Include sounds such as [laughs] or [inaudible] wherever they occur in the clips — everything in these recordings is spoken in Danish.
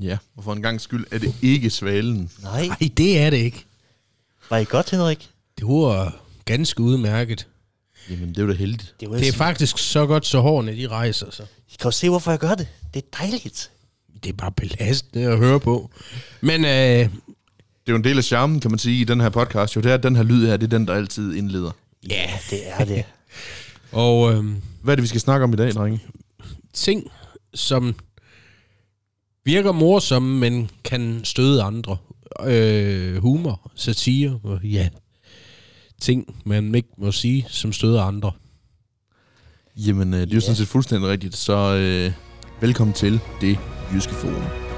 Ja, og for en gang skyld er det ikke svalen. Nej, Nej, det er det ikke. var I godt, Henrik? Det var ganske udmærket. Jamen, det er jo da heldigt. Det, var Det er faktisk så godt, så hårene de rejser sig. I kan jo se, hvorfor jeg gør det. Det er dejligt. Det er bare belastende at høre på. Men øh, Det er jo en del af charmen, kan man sige, i den her podcast. Jo, det er, at den her lyd her, det er den, der altid indleder. Ja, det er det. [laughs] og øh, Hvad er det, vi skal snakke om i dag, drenge? ting, som virker morsomme, men kan støde andre. Øh, humor, satire, og ja, ting, man ikke må sige, som støder andre. Jamen, øh, det er jo Ja. sådan set fuldstændig rigtigt. Så øh, velkommen til det jyske forum.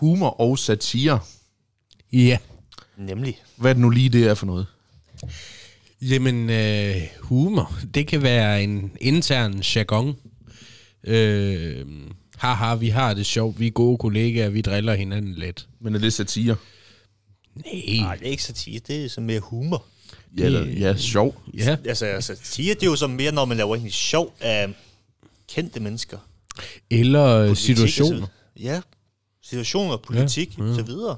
Humor og satire. Ja. Nemlig. Hvad er det nu lige, det er for noget? Jamen, øh, humor, det kan være en intern jargon. Øh, haha, vi har det sjovt, vi er gode kollegaer, vi driller hinanden lidt. Men er det satire? Nej. Nej, det er ikke satire, det er så mere humor. Ja, eller, ja sjov. Ja, Altså, satire, det er jo så mere, når man laver egentlig sjov af kendte mennesker. eller øh, Politik situationer. Ja, situationer, politik, ja, ja. så videre.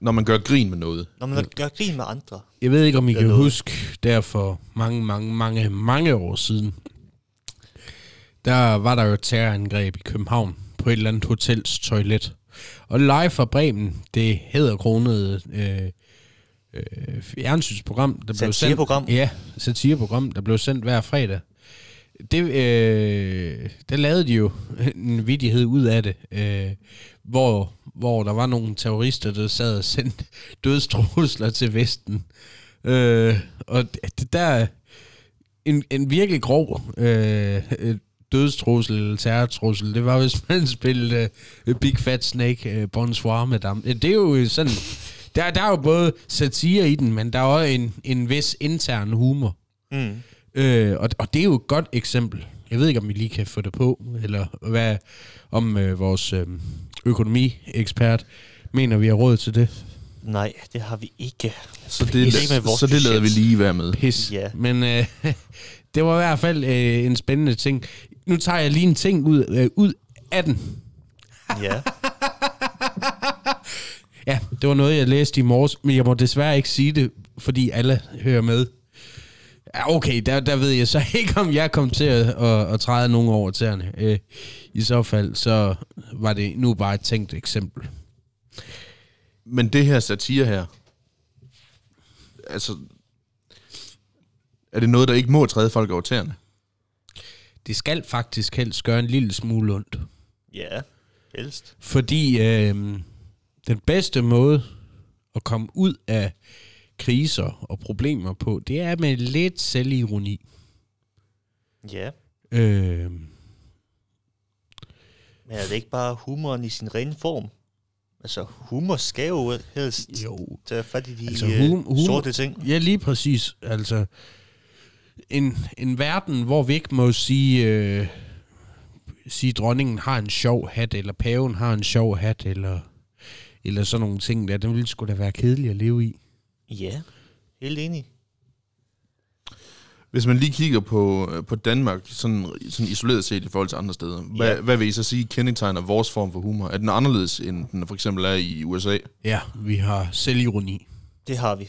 Når man gør grin med noget. Når man gør grin med andre. Jeg ved ikke, om I kan noget. huske, der for mange, mange, mange, mange år siden, der var der jo et terrorangreb i København på et eller andet hotels toilet. Og live fra Bremen, det hedder kronet øh, øh, fjernsynsprogram, der blev sendt. Satireprogram. Ja, satireprogram, der blev sendt hver fredag. Det, øh, der lavede de jo [laughs] en vidighed ud af det, øh, hvor, hvor der var nogle terrorister, der sad og sendte [laughs] dødstrusler til Vesten. Øh, og det der en, en virkelig grov øh, øh, dødstrussel eller terrortrussel, det var, hvis man [laughs] spillede øh, Big Fat Snake øh, Bonsoir Madame. Det er jo sådan, der, der er jo både satire i den, men der er også en, en vis intern humor. Mm. Øh, og, og det er jo et godt eksempel. Jeg ved ikke, om vi lige kan få det på, eller hvad om øh, vores øh, økonomiekspert mener, vi har råd til det. Nej, det har vi ikke. Så det, Ikke med vores så det lader vi lige være med. Pis. Ja. Men øh, [laughs] det var i hvert fald øh, en spændende ting. Nu tager jeg lige en ting ud, øh, ud af den. [laughs] Ja. Ja, det var noget, jeg læste i morges, men jeg må desværre ikke sige det, fordi alle hører med. Ja, okay, der, der ved jeg så [laughs] ikke, om jeg kom til at, at, at træde nogen over tæerne. Øh, I så fald, så var det nu bare et tænkt eksempel. Men det her satire her, altså, er det noget, der ikke må træde folk over tæerne? Det skal faktisk helst gøre en lille smule ondt. Ja, helst. Fordi øh, den bedste måde at komme ud af kriser og problemer på, det er med lidt selvironi. Ja. Øh, Men er det ikke bare humoren i sin rene form? Altså, humor skal jo helst jo, tage fat i de Altså, altså, hum- hum, sorte ting. Ja, lige præcis. Altså, en, en verden, hvor vi ikke må sige, øh, sige, dronningen har en sjov hat, eller paven har en sjov hat, eller, eller sådan nogle ting der, den ville sgu da være kedelig at leve i. Ja, helt enig. Hvis man lige kigger på, øh, på Danmark, sådan, sådan isoleret set i forhold til andre steder, hvad, Ja. hvad vil I så sige kendetegner vores form for humor? Er den anderledes, end den for eksempel er i USA? Ja, vi har selvironi. Det har vi.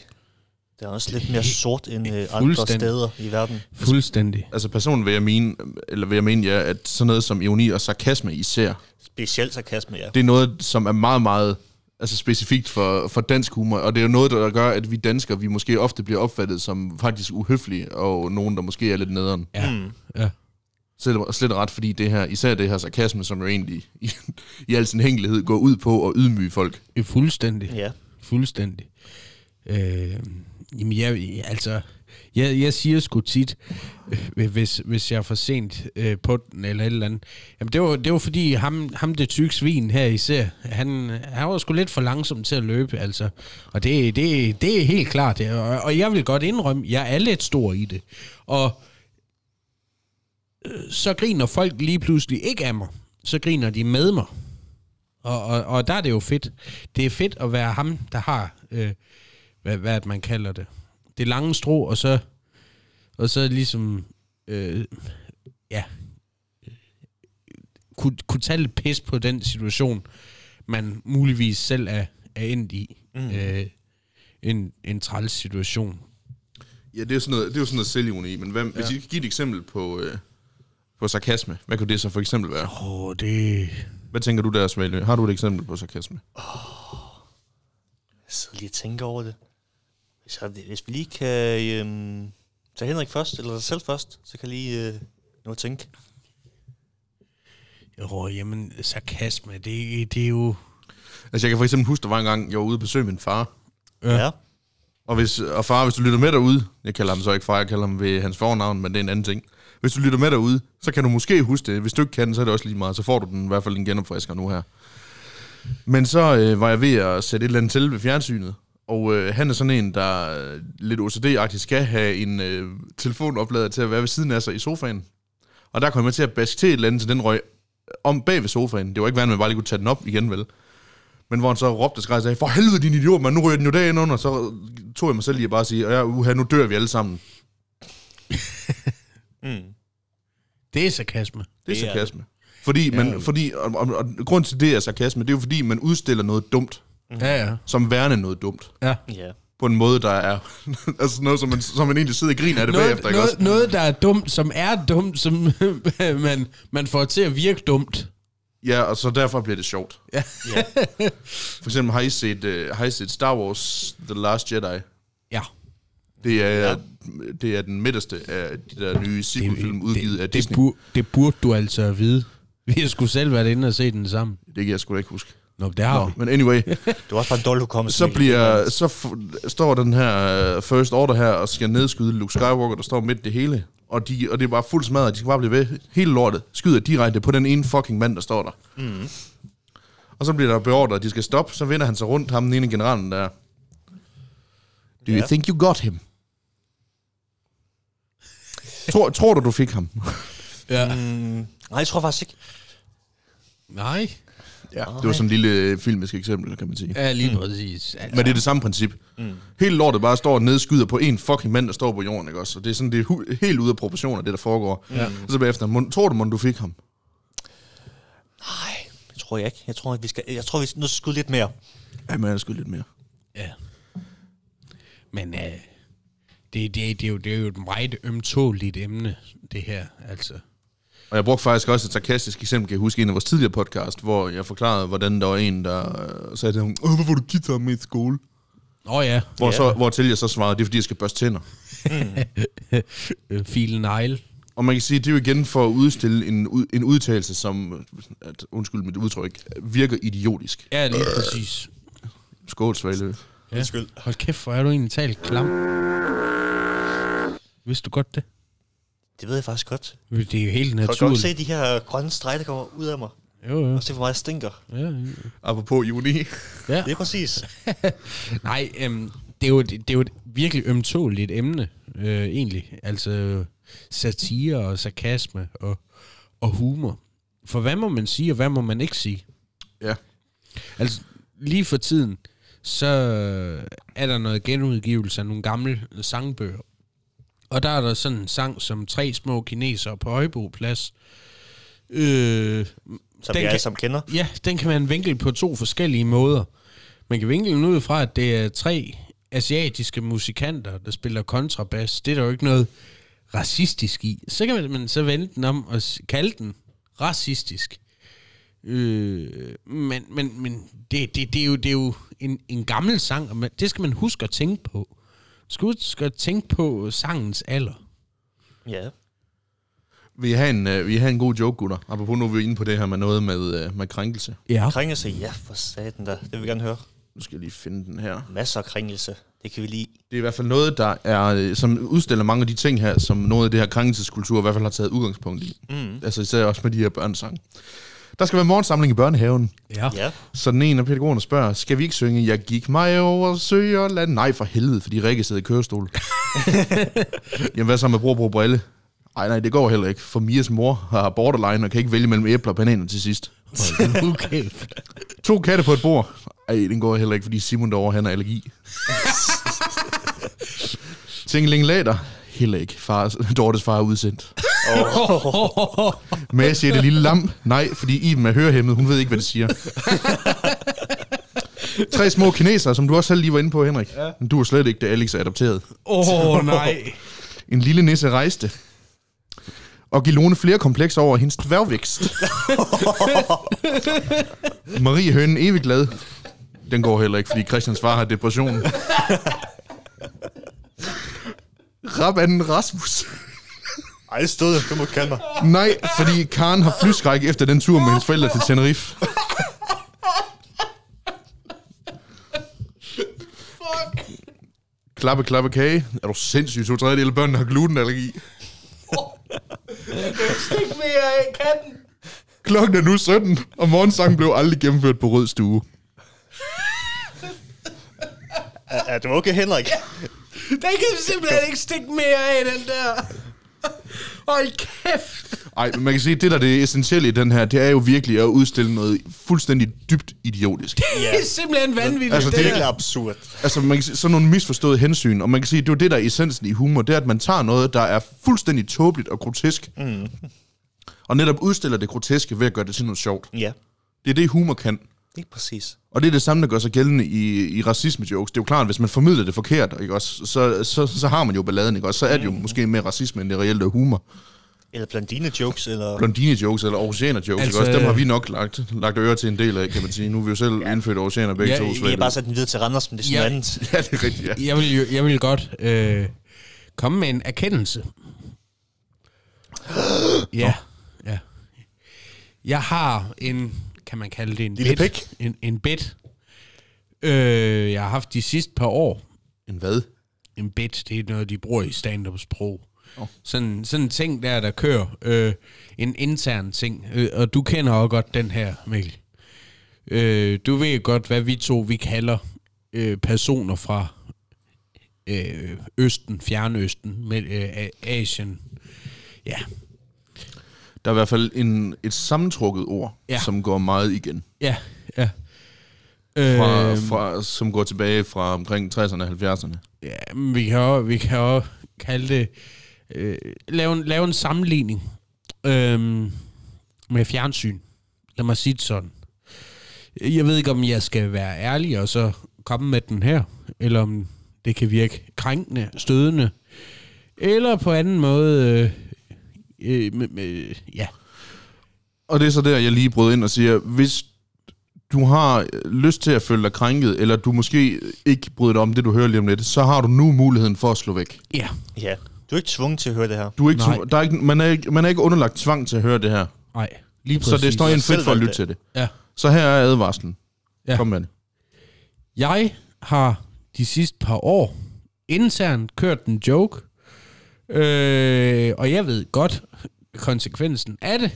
Det er også lidt mere sort end øh, andre steder i verden. Fuldstændig. Altså personen vil jeg mene, eller vil jeg mene, ja, at sådan noget som ironi og sarkasme især, Specielt sarkasme, ja. det er noget, som er meget, meget altså specifikt for, for dansk humor, og det er jo noget, der gør, at vi danskere, vi måske ofte bliver opfattet som faktisk uhøflige, og nogen, der måske er lidt nederen. Ja, Mm. ja. Slet, og slet ret, fordi det her, især det her sarkasme, som jo egentlig i, i al sin hængelighed går ud på at ydmyge folk. Øh, Fuldstændig. Ja. Fuldstændig. Øh, jamen, jeg, altså, jeg, jeg siger sgu tit, øh, hvis, hvis jeg er for sent øh, på den eller et eller andet, jamen det var, det var fordi ham, ham det tykke svin her især, han, han var sgu lidt for langsom til at løbe, altså. Og det, det, det er helt klart, det. Og, og jeg vil godt indrømme, jeg er lidt stor i det. Og øh, så griner folk lige pludselig ikke af mig. Så griner de med mig. Og, og, og der er det jo fedt. Det er fedt at være ham, der har, øh, hvad, hvad man kalder det, det lange strå, og så, og så ligesom, øh, ja, kunne, kunne tage lidt pis på den situation, man muligvis selv er, er endt i. Mm. Øh, en, en træls situation. Ja, det er jo sådan noget, det er jo sådan noget selvironi, men hvad, ja. hvis I kan give et eksempel på, øh, på sarkasme, hvad kunne det så for eksempel være? Åh, oh, det... Hvad tænker du der, Svalø? Har du et eksempel på sarkasme? Jeg sidder lige og tænker over det. Hvis, jeg, hvis vi lige kan øhm, tage Henrik først, eller dig selv først, så kan jeg lige øh, nå at tænke. Jo, jamen, sarkasme, det, det er jo... Altså, jeg kan for eksempel huske, der var en gang, jeg var ude og besøge min far. Ja. ja. Og, hvis, og far, hvis du lytter med derude, jeg kalder ham så ikke far, jeg kalder ham ved hans fornavn, men det er en anden ting. Hvis du lytter med derude, så kan du måske huske det. Hvis du ikke kan, så er det også lige meget. Så får du den i hvert fald en genopfrisker nu her. Men så øh, var jeg ved at sætte et eller andet til ved fjernsynet. Og øh, han er sådan en, der øh, lidt OCD-agtigt skal have en øh, telefonoplader til at være ved siden af sig i sofaen. Og der kom jeg til at baske til et eller andet, til den røg om bag ved sofaen. Det var ikke værd, at man bare lige kunne tage den op igen, vel? Men hvor han så råbte og skreg og sagde, for helvede din idiot, man, nu ryger den jo derinde under. Så tog jeg mig selv lige at bare sige, ja, uha, nu dør vi alle sammen. [laughs] Mm. Det er sarkasme. Det er sarkasme. Fordi, man, fordi og, og, og, grund til det er sarkasme, det er jo fordi, man udstiller noget dumt, Ja, ja. som værende noget dumt. ja. Ja. På en måde, der er... [laughs] altså noget, som man, som man egentlig sidder og griner af det Noget, bagefter, ikke også? noget, noget, der er dumt, som er dumt, som [laughs] man, man får til at virke dumt. Ja, og så derfor bliver det sjovt. ja. For eksempel, har I set, uh, har I set Star Wars The Last Jedi? Ja. Det er, Ja. det er den midterste af de der nye sequel-film udgivet af det, Disney. det, bur, det burde du altså vide. Vi har sgu selv været inde og se den sammen. Det kan jeg sgu da ikke huske. Nå, det har Nå, vi. men anyway, [laughs] Det var også bare en dårlig hukommelse. så bliver så f- står den her uh, First Order her og skal nedskyde Luke Skywalker, der står midt i det hele. Og, de, og det er bare fuldt smadret, de skal bare blive ved. Hele lortet skyder direkte på den ene fucking mand, der står der. Mm. Og så bliver der beordret, at de skal stoppe. Så vender han sig rundt, ham den ene generalen der. Do you Ja. think you got him? tror, tror du, du fik ham? Ja. Mm, nej, jeg tror faktisk ikke. Nej. Ja, det var sådan en lille filmisk eksempel, kan man sige. Ja, lige præcis. Altså, Men det er det samme princip. Mm. Hele lortet bare står og nedskyder på en fucking mand, der står på jorden, ikke også? Og det er sådan, det er hu- helt ude af proportioner, det der foregår. Ja. Og så bagefter, "Mon- tror du, mon, du fik ham? Nej, det tror jeg ikke. Jeg tror, at vi skal, jeg tror, vi skal nu skyde lidt mere. Ja, men jeg er sgu lidt mere. Ja. Men øh, det, det, det, er jo, det er jo et meget ømtåligt emne, det her. Altså. Og jeg brugte faktisk også et sarkastisk eksempel, kan jeg huske, i en af vores tidligere podcast, hvor jeg forklarede, hvordan der var en, der øh, sagde til ham, Åh, hvorfor får du guitar med i skole? Åh oh, ja, Hvor, Ja. så, hvor til jeg så svarede, det er fordi, jeg skal børste tænder. [laughs] øh, filen Nile. Og man kan sige, det er jo igen for at udstille en, en udtalelse, som, at, undskyld mit udtryk, virker idiotisk. Ja, lige præcis. Skål, Svalø. Ja. Undskyld. Hold kæft, hvor er du egentlig talt klam. Vidste du godt det? Det ved jeg faktisk godt. Det er jo helt Kan du godt naturligt. se de her grønne streger, der kommer ud af mig? Jo, jo. Og se, hvor meget jeg stinker. Ja, ja. Apropos juni. [laughs] ja. Det er præcis. [laughs] Nej, øhm, det, er jo, det er jo et virkelig ømtåligt emne, øh, egentlig. Altså satire og sarkasme og, og humor. For hvad må man sige, og hvad må man ikke sige? Ja. Altså, lige for tiden, så er der noget genudgivelse af nogle gamle sangbøger. Og der er der sådan en sang som Tre små kinesere på Højbo Plads. Øh, Som Den alle kan- sammen kender. Ja, den kan man vinkle på to forskellige måder. Man kan vinkle den ud fra, at det er tre asiatiske musikanter, der spiller kontrabas. Det er der jo ikke noget racistisk i. Så kan man, så vende den om og kalde den racistisk. Øh, men men, men det, det, det, er jo, det er jo en, en gammel sang, og man, det skal man huske at tænke på. Man skal tænke på sangens alder. Ja. Vi har en, uh, vi har en god joke, gutter. Apropos nu er vi inde på det her med noget med, uh, med krænkelse. Ja. Krænkelse, ja, for satan da. Det vil vi gerne høre. Nu skal jeg lige finde den her. Masser af krænkelse. Det kan vi lide. Det er i hvert fald noget, der er, øh, som udstiller mange af de ting her, som noget af det her krænkelseskultur i hvert fald har taget udgangspunkt i. Mm. Altså især også med de her børnesang. Der skal være morgensamling i børnehaven. Ja. Ja. Så den ene af pædagogerne spørger, skal vi ikke synge, jeg gik mig over sø og land? Nej, for helvede, fordi Rikke sidder i kørestol. [laughs] Jamen, hvad så med bror, bror, brille? Ej, nej, det går heller ikke, for Mias mor har borderline og kan ikke vælge mellem æbler og bananer til sidst. [laughs] Okay. To katte på et bord. Ej, den går heller ikke, fordi Simon derovre, han har allergi. [laughs] Tingling later. Heller ikke. Far, [laughs] Dortes far er udsendt. Mads siger det lille lam. Nej, fordi Iben er hørehæmmet. Hun ved ikke, hvad det siger. [laughs] Tre små kinesere, som du også selv lige var inde på, Henrik. Ja. Men du er slet ikke, da Alex er adopteret. Åh, oh, nej. En lille nisse rejste. Og give Lone flere komplekser over hendes dværgvækst. [laughs] Marie Hønen evig glad. Den går heller ikke, fordi Christians far har depression. Rabanden Rasmus. Ej, stod. Du må kalde mig. Nej, fordi Karen har flyskræk efter den tur med hendes forældre til Tenerife. Fuck. Klappe, klappe, kage. Er du sindssyg? To tredjedel af børnene har glutenallergi. Stik mere af katten. Klokken er nu 17, og morgensangen blev aldrig gennemført på rød stue. Er, er du okay, Henrik? Den kan simpelthen ikke stikke mere af, den der. Hold kæft. Ej, men man kan sige, at det der er det essentielle i den her, det er jo virkelig at udstille noget fuldstændig dybt idiotisk. Det er simpelthen vanvittigt, Altså, det, det er der. virkelig absurd. Altså, man kan sige, sådan nogle misforståede hensyn, og man kan sige, det er jo det, der er essensen i humor, det er, at man tager noget, der er fuldstændig tåbeligt og grotesk, mm. og netop udstiller det groteske ved at gøre det til noget sjovt. Ja, Det er det, humor kan. Ikke præcis. Og det er det samme, der gør sig gældende i, i racisme-jokes. Det er jo klart, at hvis man formidler det forkert, ikke også, så, så, så har man jo balladen, ikke også? Så er det jo måske mere racisme, end det reelle humor. Eller blondine-jokes, eller... Blondine-jokes eller oceaner-jokes, altså, ikke også? Dem har vi nok lagt, lagt øre til en del af, kan man sige. Nu er vi jo selv ja. indfødt oceaner begge Ja, to. Svend. har bare sat den videre til Randers, men det er sådan Ja. andet. Ja, det er rigtigt, ja. Jeg vil, jo, jeg vil godt øh, komme med en erkendelse. Ja, ja. Jeg har en, kan man kalde det en Lille bit? pik? En, en bit. Øh, jeg har haft de sidste par år. En hvad? En bit, det er noget, de bruger i stand-up-sprog. Oh. Oh. Sådan, sådan en ting der, der kører. Øh, en intern ting. Øh, og du kender også godt den her, Mikkel. Øh, du ved godt, hvad vi to, vi kalder øh, personer fra øh, Østen, Fjernøsten, med, øh, Asien. Ja, Der er i hvert fald en, et sammentrukket ord, ja. Som går meget igen. ja, ja. Fra, Øh, fra, som går tilbage fra omkring 60'erne og 70'erne. Ja, men vi kan også, vi kan også kalde det, øh, lave, en, lave en sammenligning øh, med fjernsyn. Lad mig sige det sådan. Jeg ved ikke, om jeg skal være ærlig og så komme med den her, eller om det kan virke krænkende, stødende, eller på anden måde, øh, øh, med, med, ja, Og det er så der, jeg lige brød ind og siger, hvis du har lyst til at føle dig krænket, eller du måske ikke bryder dig om det, du hører lige om lidt, så har du nu muligheden for at slå væk. ja, Ja, du er ikke tvunget til at høre det her. Du er ikke, Nej. der er ikke, man, er ikke, man er ikke underlagt tvang til at høre det her. nej, lige præcis. Så det står en fedt for at lytte til det. Ja. Så her er advarslen. Ja. Kom med det. Jeg har de sidste par år internt kørt en joke, øh, og jeg ved godt konsekvensen af det,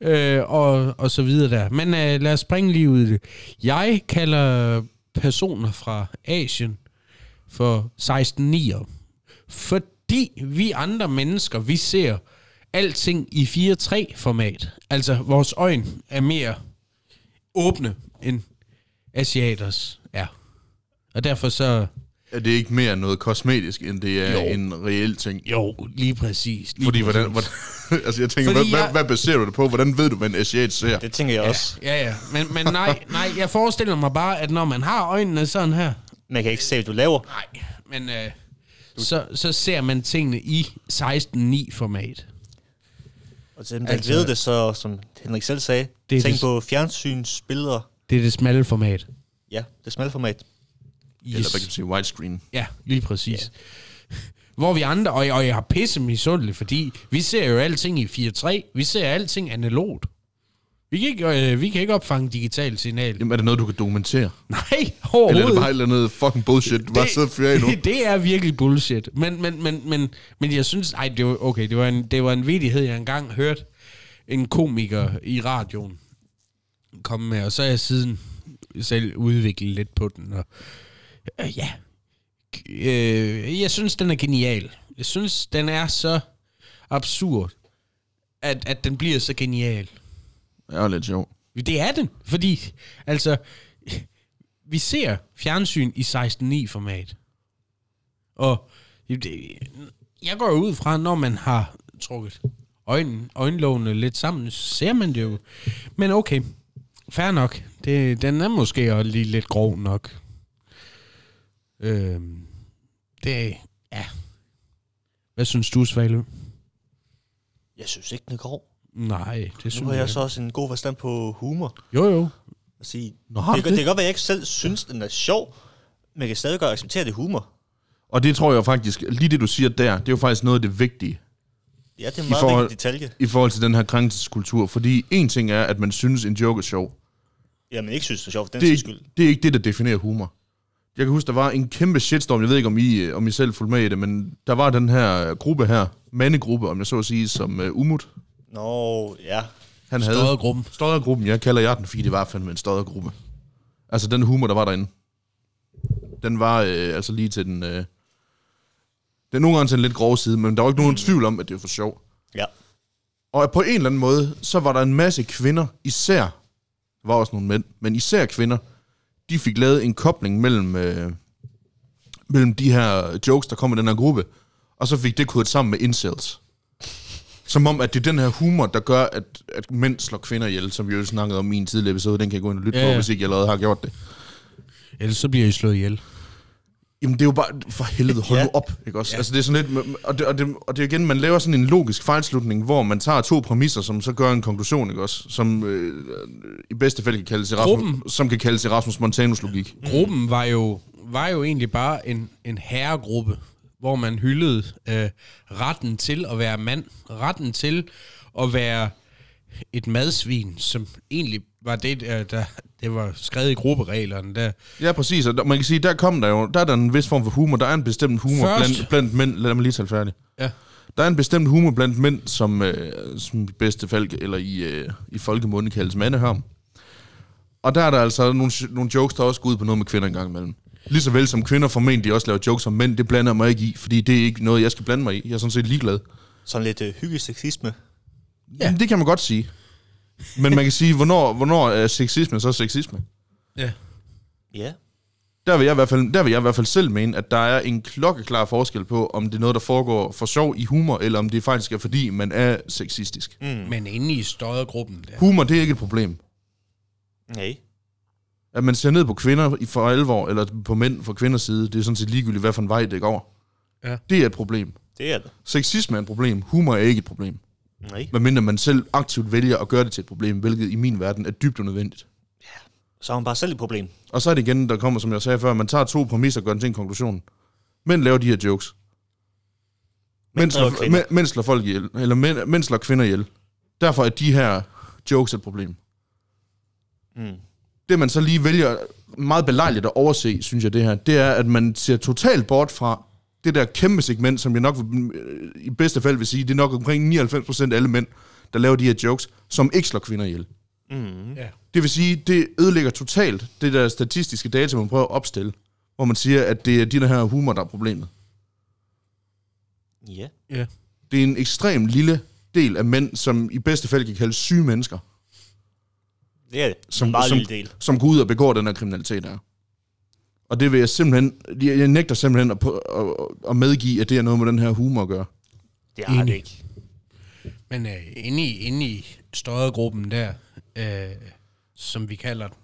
øh, og, og så videre der. Men øh, lad os springe lige ud i det. Jeg kalder personer fra Asien for 16-9'er, fordi vi andre mennesker, vi ser alting i 4-3-format. Altså, vores øjne er mere åbne end asiaters er. Og derfor så... Er det ikke mere noget kosmetisk, end det er Jo. en reel ting? Jo, lige præcis. Lige Fordi, præcis. hvordan, hvordan, [laughs] altså jeg tænker, Fordi hvad, jeg- hvad, baserer du det på? Hvordan ved du, hvad en asiat ser? Det tænker jeg også. Ja, ja. Men, men nej, nej, jeg forestiller mig bare, at når man har øjnene sådan her... Man kan ikke se, hvad du laver. Nej, men... Øh, så, så ser man tingene i 16.9-format. Og til dem, der Altså- ved det, så som Henrik selv sagde, Det er tænk det- på fjernsynsbilleder. Det er det smalle format. Ja, det smalle format. Eller hvad kan man sige, widescreen. Ja, lige præcis. Yeah. [laughs] Hvor vi andre, og jeg, og jeg har pisse misundeligt, fordi vi ser jo alting i 4.3. Vi ser alting analogt. Vi kan ikke, øh, vi kan ikke opfange digitalt signal. Jamen, er det noget, du kan dokumentere? Nej, Eller overhovedet er det bare et eller andet fucking bullshit, du bare sidder fyrer nu? [laughs] det er virkelig bullshit. Men, men, men, men, men jeg synes, ej, det var, okay, det var, en, det var en vidighed, jeg engang hørte en komiker i radioen komme med, og så har jeg siden selv udviklet lidt på den, og øh, ja, øh, jeg synes, den er genial. Jeg synes, den er så absurd, at, at den bliver så genial. Det er lidt sjovt. Det er den, fordi altså, vi ser fjernsyn i 16.9 format. Og det, jeg går ud fra, når man har trukket øjne, øjenlågene lidt sammen, så ser man det jo. Men okay, fair nok. Det, den er måske også lige lidt grov nok. Øhm, det, ja. Hvad synes du, Svalø? Jeg synes ikke, den er grov. Nej, det synes Nu har jeg så også en god forstand på humor. Jo, jo. At sige, Nå, det, du kan, det det? kan godt være, at jeg ikke selv synes, den er sjov, men jeg kan stadig godt acceptere det humor. Og det tror jeg faktisk, lige det du siger der, det er jo faktisk noget af det vigtige Ja, det er en I meget forhold- vigtig detalje. i forhold til den her krænkelseskultur. Fordi en ting er, at man synes, en joke er sjov. Ja, men ikke synes, det er sjovt, for den Det er, skyld. ikke, det er ikke det, der definerer humor. Jeg kan huske, der var en kæmpe shitstorm. Jeg ved ikke, om I, øh, om I selv fulgte med i det, men der var den her gruppe her, mandegruppe, om jeg så at sige, som uh, Umut. Nå, ja. Han havde. Stoddergruppen. Stoddergruppen, jeg kalder jeg den, fordi det var fandme en stoddergruppe. Altså den humor, der var derinde. Den var øh, altså lige til den... Øh, den er nogle gange til en lidt grove side, men der var ikke nogen tvivl om, at det var for sjov. Ja. Og på en eller anden måde, så var der en masse kvinder, især, der var også nogle mænd, men især kvinder, de fik lavet en kobling mellem, øh, mellem de her jokes, der kom i den her gruppe, og så fik det kodet sammen med incels. Som om, at det er den her humor, der gør, at, at mænd slår kvinder ihjel, som vi jo snakkede om i en tidligere episode, den kan jeg gå ind og lytte Ja, på, ja. hvis ikke jeg allerede har gjort det. Ellers så bliver I slået ihjel. Jamen, det er jo bare, for helvede, hold Ja. nu op, ikke også? Ja. Altså, det er sådan lidt, og det, og, det, og det er igen, man laver sådan en logisk fejlslutning, hvor man tager to præmisser, som så gør en konklusion, ikke også? Som øh, i bedste fald kan kaldes Erasmus, Gruppen. som kan kaldes Erasmus Montanus logik. Gruppen var jo, var jo egentlig bare en, en herregruppe, hvor man hyldede øh, retten til at være mand, retten til at være et madsvin, som egentlig var det, øh, der, det var skrevet i gruppereglerne der. Ja, præcis, og der, man kan sige, der kom der jo, der er der en vis form for humor, der er en bestemt humor Først- blandt, blandt mænd, lad mig lige tale færdig. Ja. Der er en bestemt humor blandt mænd, som, øh, som i bedste fald, eller i, øh, i folkemunde kaldes mandehørm. Og der er der altså nogle, nogle jokes, der også går ud på noget med kvinder engang imellem. Lige så vel som kvinder formentlig også laver jokes om mænd, det blander jeg mig ikke i, fordi det er ikke noget, jeg skal blande mig i. Jeg er sådan set ligeglad. Sådan lidt øh, hyggesexisme. Ja. Jamen, det kan man godt sige. Men man kan sige, hvornår, hvornår er sexisme så sexisme? Ja. Ja. Der vil, jeg i hvert fald, der vil jeg i hvert fald selv mene, at der er en klokkeklar forskel på, om det er noget, der foregår for sjov i humor, eller om det faktisk er fordi, man er sexistisk. Mm. Men inde i stødergruppen der. Humor, det er ikke et problem. Nej. At man ser ned på kvinder i for alvor, eller på mænd fra kvinders side, det er sådan set ligegyldigt, hvad for en vej det går. Ja. Det er et problem. Det er det. Sexisme er et problem. Humor er ikke et problem. Nej. Medmindre man selv aktivt vælger at gøre det til et problem, hvilket i min verden er dybt unødvendigt. Så har man bare selv et problem. Og så er det igen, der kommer, som jeg sagde før, man tager to præmisser og gør den til en konklusion. Mænd laver de her jokes. Slår, mænd slår folk ihjel, eller mænd, mænd slår kvinder ihjel. Derfor er de her jokes et problem. Mm. Det man så lige vælger meget belejligt at overse, synes jeg det her, det er, at man ser totalt bort fra det der kæmpe segment, som jeg nok øh, i bedste fald vil sige, det er nok omkring 99% af alle mænd, der laver de her jokes, som ikke slår kvinder ihjel. Mm. Ja. Det vil sige, det ødelægger totalt det der statistiske data, man prøver at opstille, hvor man siger, at det er de der her humor, der er problemet. Ja. Ja. Det er en ekstrem lille del af mænd, som i bedste fald kan kaldes syge mennesker, Det er det. Som- Som, en meget som- lille del. som går ud og begår den her kriminalitet her. Og det vil jeg simpelthen, jeg nægter simpelthen at, på- at, at medgive, at det er noget med den her humor at gøre. Det har det ikke. Men øh, inde, i, inde i stødergruppen der, øh, som vi kalder den,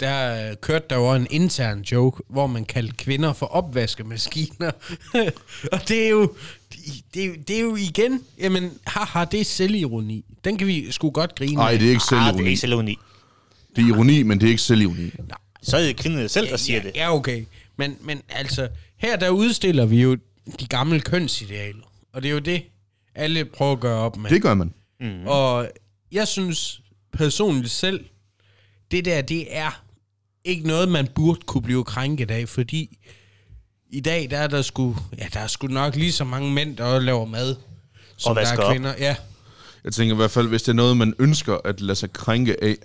der øh, kørte der jo en intern joke, hvor man kaldte kvinder for opvaskemaskiner. [laughs] og det er jo, det, er jo- det er jo igen, jamen, haha, det er selvironi. Den kan vi sgu godt grine Nej, af. det er ikke Ah, det er selvironi. ikke selvironi. Det er ironi, men det er ikke selvironi. Så er det kvinderne selv, der siger ja, det. Ja, okay. Men, men altså, her der udstiller vi jo de gamle kønsidealer. Og det er jo det, alle prøver at gøre op med. Det gør man. Mm. Og jeg synes personligt selv, det der, det er ikke noget, man burde kunne blive krænket af, fordi i dag, der er der sgu, ja, der er sgu nok lige så mange mænd, der laver mad, som der vasker er op. kvinder. Ja, Jeg tænker i hvert fald, hvis det er noget, man ønsker at lade sig krænke af,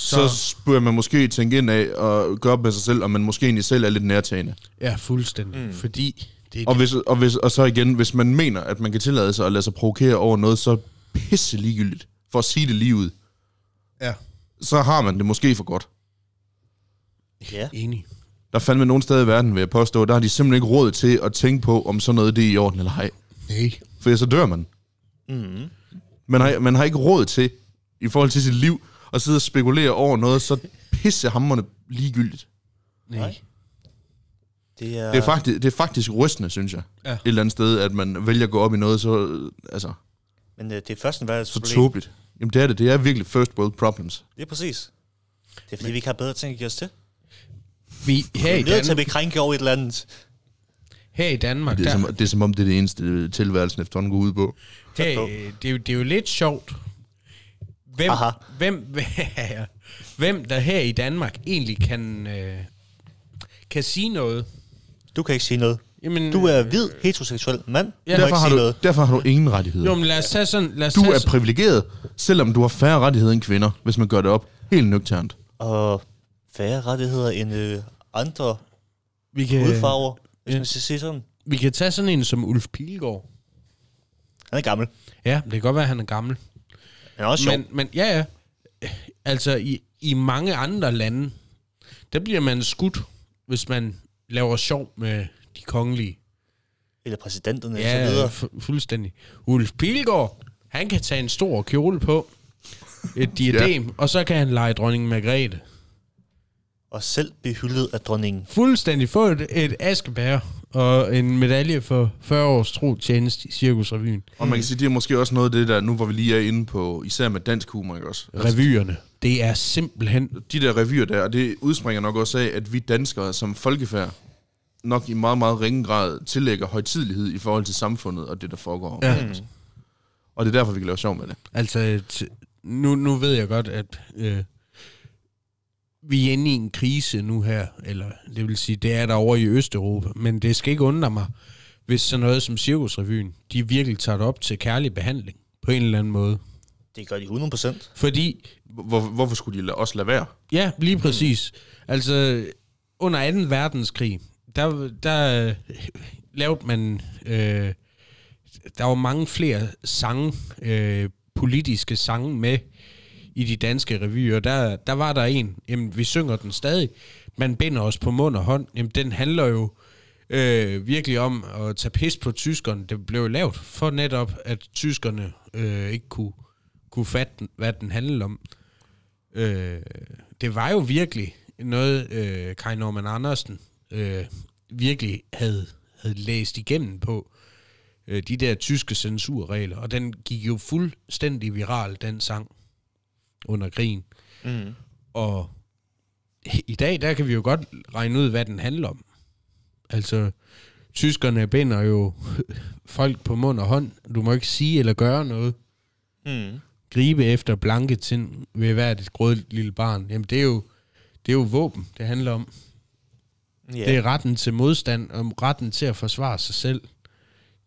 så, Så- bør man måske tænke ind af og gøre op med sig selv, om man måske egentlig selv er lidt nærtagende. ja fuldstændig. Mm. Fordi Det er Og, hvis, og, hvis, og så igen, hvis man mener, at man kan tillade sig at lade sig provokere over noget så pisse ligegyldigt, for at sige det lige ud, Ja. så har man det måske for godt. Ja. Enig. Der er fandme nogle steder i verden, vil jeg påstå, der har de simpelthen ikke råd til at tænke på, om sådan noget det er i orden eller ej. Nej. For så dør man. Mm. Man har, man har ikke råd til, i forhold til sit liv, at sidde og spekulere over noget så pissehammerende ligegyldigt. Nej. Det er, Det er, faktisk, det er faktisk rystende, synes jeg. Ja. Et eller andet sted, at man vælger at gå op i noget så, øh, altså, men øh, det er først en så tåbeligt. Jamen det er det. Det er virkelig first world problems. Det er præcis. Det er fordi, vi ikke har bedre ting at give os til. Vi, her, i Vi er nødt til at blive krænke over et eller andet. her i Danmark, Det er, der, som, det er som om, det er det eneste tilværelsen efterhånden går ud på. her, det, er jo, det er jo lidt sjovt. Hvem, Aha. hvem, [laughs] hvem der her i Danmark egentlig kan, øh, kan sige noget. Du kan ikke sige noget. Jamen, Du er hvid, heteroseksuel mand. Ja. Du Derfor ikke har, sige du, noget. derfor har du ingen rettigheder. Jo, men lad os tage sådan... Lad os Du tage er privilegeret, selvom du har færre rettigheder end kvinder, hvis man gør det op helt nøgternt. Og færre rettigheder end øh, andre vi kan, hudfarver, hvis ja. man skal sige sådan. vi kan tage sådan en som Ulf Pilgaard. Han er gammel. Ja, det kan godt være, at han er gammel. Er også sjov. Men, men ja, ja. Altså, i, i mange andre lande, der bliver man skudt, hvis man laver sjov med de kongelige. Eller præsidenterne og så Ja, videre. fu- fuldstændig. Ulf Pilgaard, han kan tage en stor kjole på, et [laughs] diadem, ja. og så kan han lege dronning Margrethe. Og selv blive hyldet af dronningen. Fuldstændig få et, et askebær og en medalje for 40 års tro tjeneste i Cirkusrevyen. Og man kan sige, det er måske også noget af det der, nu hvor vi lige er inde på, især med dansk humor, ikke også? Revyerne. Det er simpelthen... de der revyer der, og det udspringer nok også af, at vi danskere som folkefærd nok i meget, meget ringe grad tillægger højtidlighed i forhold til samfundet og det, der foregår. Ja. Og det er derfor, vi kan lave sjov med det. Altså, nu, nu ved jeg godt, at øh, vi er inde i en krise nu her, eller det vil sige, det er der over i Østeuropa, men det skal ikke undre mig, hvis sådan noget som Cirkusrevyen, de virkelig tager det op til kærlig behandling, på en eller anden måde. Det gør de 100%. Fordi, Hvor, hvorfor skulle de lade, også lade være? ja, lige præcis, altså, under 2. verdenskrig, der, der øh, lavede man, øh, der var mange flere sange, øh, politiske sange med i de danske revyer. Der, der var der en, jamen vi synger den stadig, man binder os på mund og hånd. Jamen den handler jo øh, virkelig om at tage pis på tyskerne. Det blev jo lavet for netop, at tyskerne øh, ikke kunne, kunne fatte, hvad den handlede om. Øh, det var jo virkelig noget, øh, Kai Norman Andersen øh, virkelig havde, havde læst igennem på øh, de der tyske censurregler, og den gik jo fuldstændig viral, den sang, under krigen. Mm. Og i dag, der kan vi jo godt regne ud, hvad den handler om. Altså, tyskerne binder jo [laughs] folk på mund og hånd. Du må ikke sige eller gøre noget. Mm. Gribe efter blanke ting ved hvert et grådigt lille barn. Jamen, det er jo, det er jo våben, det handler om. Ja. Det er retten til modstand og retten til at forsvare sig selv.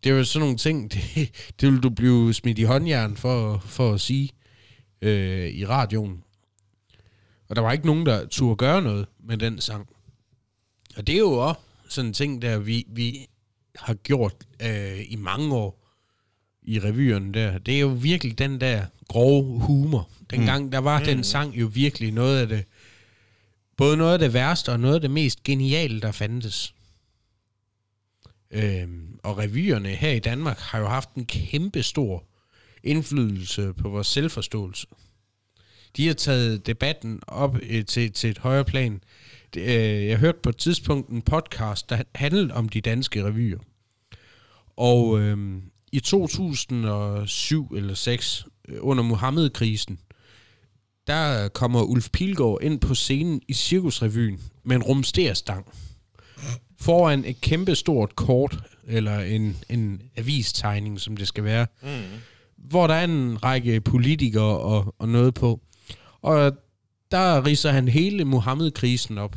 Det er jo sådan nogle ting, [laughs] det, det vil du blive smidt i håndjern for, for at sige øh, i radioen. Og der var ikke nogen, der turde gøre noget med den sang. Og det er jo også sådan en ting, der vi, vi har gjort øh, i mange år i revyerne der. Det er jo virkelig den der grove humor. Dengang der var mm. den sang jo virkelig noget af det, både noget af det værste og noget af det mest geniale, der fandtes. Øhm, og revyerne her i Danmark har jo haft en kæmpe stor indflydelse på vores selvforståelse. De har taget debatten op øh, til, til et højere plan. Det, øh, jeg hørte på et tidspunkt en podcast, der handlede om de danske revyer. Og øh, i 2007 eller 6 øh, under Mohammed-krisen, der kommer Ulf Pilgaard ind på scenen i Cirkusrevyen med en rumsterstang foran et kæmpe stort kort, eller en, en avistegning, som det skal være, Mm hvor der er en række politikere og, og noget på. Og der riser han hele Mohammed-krisen op.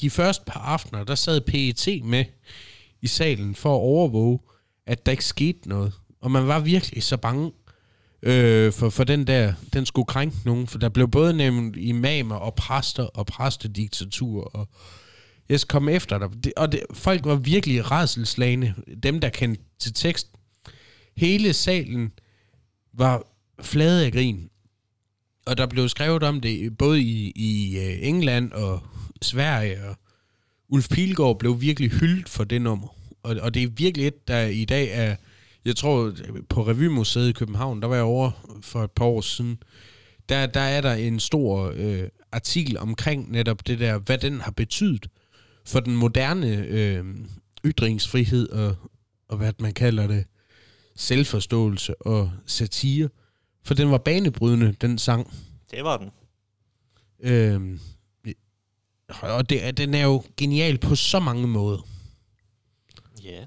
De første par aftener, der sad PET med i salen for at overvåge, at der ikke skete noget. Og man var virkelig så bange øh, for, for den der, den skulle krænke nogen, for der blev både nævnt imamer og præster og præstediktatur og Jeg skal komme efter dig. Det, og det, folk var virkelig rædselslagende. Dem, der kendte til tekst. Hele salen var flade af grin. Og der blev skrevet om det både i, i øh, England og Sverige. Og Ulf Pilgaard blev virkelig hyldet for det nummer. Og, og det er virkelig et, der i dag er... Jeg tror, på Revymuseet i København, der var jeg over for et par år siden, der, der er der en stor øh, artikel omkring netop det der, hvad den har betydet for den moderne øh, ytringsfrihed og, og hvad man kalder det, selvforståelse og satire. For den var banebrydende, den sang. Det var den. Øh, og det, er- den er jo genial på så mange måder. Ja.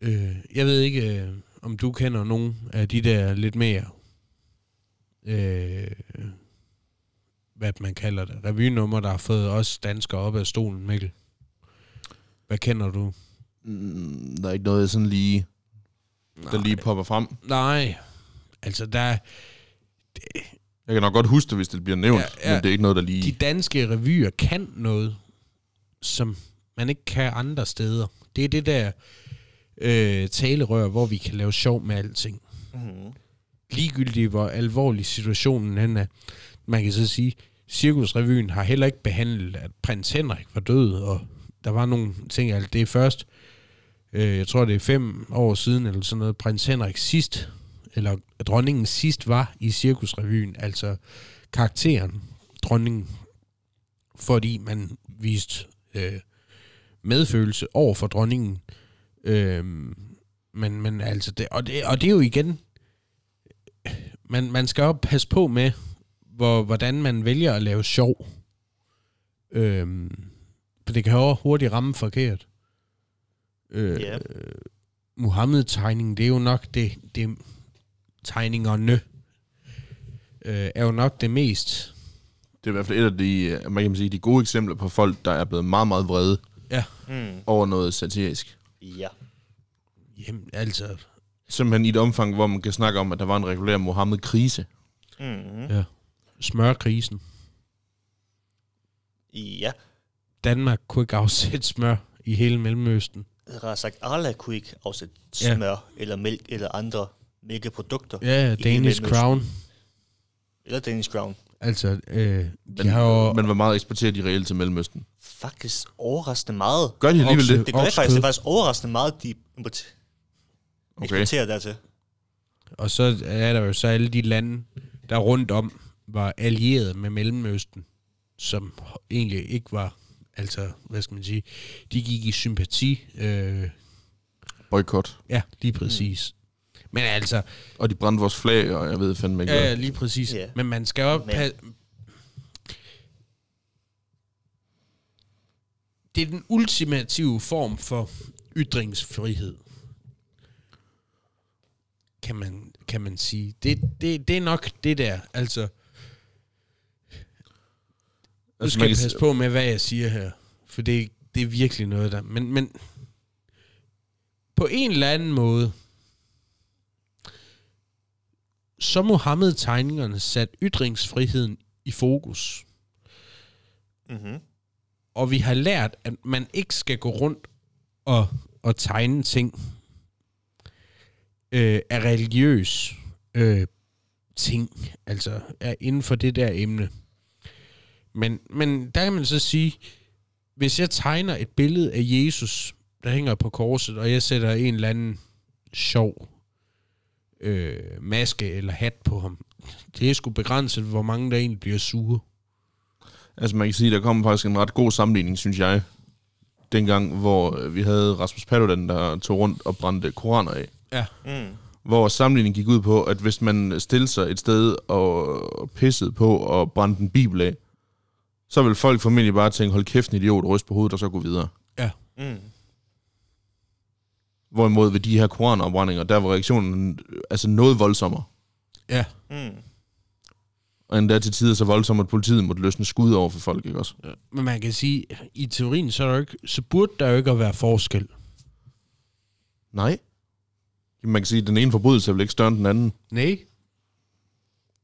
Øh, jeg ved ikke, øh, om du kender nogen af de der lidt mere, øh, hvad man kalder det, revynummer, der har fået os danskere op af stolen, Mikkel. Hvad kender du? Mm, der er ikke noget, jeg sådan lige, der lige popper frem. Nej, altså der er Jeg kan nok godt huske det, hvis det bliver nævnt, Ja, ja, men det er ikke noget, der lige... de danske revyer kan noget, som man ikke kan andre steder. Det er det der øh, talerør, hvor vi kan lave sjov med alting. Mm-hmm. ligegyldigt hvor alvorlig situationen den er. Man kan så sige, Cirkusrevyen har heller ikke behandlet, at prins Henrik var død, og der var nogle ting, altså det er først, øh, jeg tror det er fem år siden, eller sådan noget, prins Henrik sidst, eller dronningen sidst var i Cirkusrevyen, altså karakteren, dronningen, fordi man viste øh, medfølelse over for dronningen. Øh, men, men altså, det, og, det, og det er jo igen, man, man skal jo passe på med, hvor, hvordan man vælger at lave sjov. Øh, for det kan jo hurtigt ramme forkert. Øh, Ja. Muhammed-tegningen, det er jo nok det, det tegningerne øh, er jo nok det mest Det er i hvert fald et af de, øh, man kan sige, de gode eksempler på folk, der er blevet meget, meget vrede ja, Mm. over noget satirisk. Ja. jamen, altså Simpelthen i et omfang, hvor man kan snakke om, at der var en regulær Mohammed-krise. Mm-hmm. ja, smørkrisen. Ja. Danmark kunne ikke afsætte smør i hele Mellemøsten. Rettere sagt, Arla kunne ikke afsætte Ja. smør eller mælk eller andre mælkeprodukter. Ja, Danish. Crown. Eller Danish Crown. Altså, øh, de Men, har jo... men hvor meget eksporterer de reelt til Mellemøsten? Faktisk overraskende meget. Gør de alligevel det? Det gør Oksekød. faktisk. Det er faktisk overraskende meget, de importer- Okay. eksporterer dertil. Og så er der jo så alle de lande, der rundt om var allieret med Mellemøsten, som egentlig ikke var, altså, hvad skal man sige, de gik i sympati. Øh, Boykot. ja, lige præcis. Men altså, Og de brændte vores flag, og jeg ved fandme ikke ja, ja, lige præcis. Ja. Men man skal jo Men- pa- Det er den ultimative form for ytringsfrihed. Kan man, kan man sige. Det, det, det er nok det der. Altså, nu skal jeg passe på med, hvad jeg siger her. For det, det er virkelig noget der. Men, men på en eller anden måde, så Mohammed-tegningerne sat ytringsfriheden i fokus. Mm-hmm. Og vi har lært, at man ikke skal gå rundt og, og tegne ting øh, af religiøs øh, ting, altså er inden for det der emne. Men, men der kan man så sige, hvis jeg tegner et billede af Jesus, der hænger på korset, og jeg sætter en eller anden sjov øh, maske eller hat på ham, det er sgu begrænset, hvor mange der egentlig bliver sure. Altså man kan sige, der kom faktisk en ret god sammenligning, synes jeg. Dengang, hvor øh, vi havde Rasmus Paludan, der tog rundt og brændte koraner af. Ja. Mm. Hvor sammenligningen gik ud på, at hvis man stillede sig et sted og pissede på og brændte en bibel af, så vil folk formentlig bare tænke, hold kæft, en idiot, ryst på hovedet og så gå videre. Mm. Hvorimod ved de her koranopbrændinger, der var reaktionen altså noget voldsommere. Ja. Mm. Og endda til tider så voldsomt, at politiet måtte løsne skud over for folk, ikke også? Men man kan sige, i teorien, så, er der jo ikke, så burde der jo ikke at være forskel. Nej. Man kan sige, at den ene forbrydelse er vel ikke større end den anden. Nej.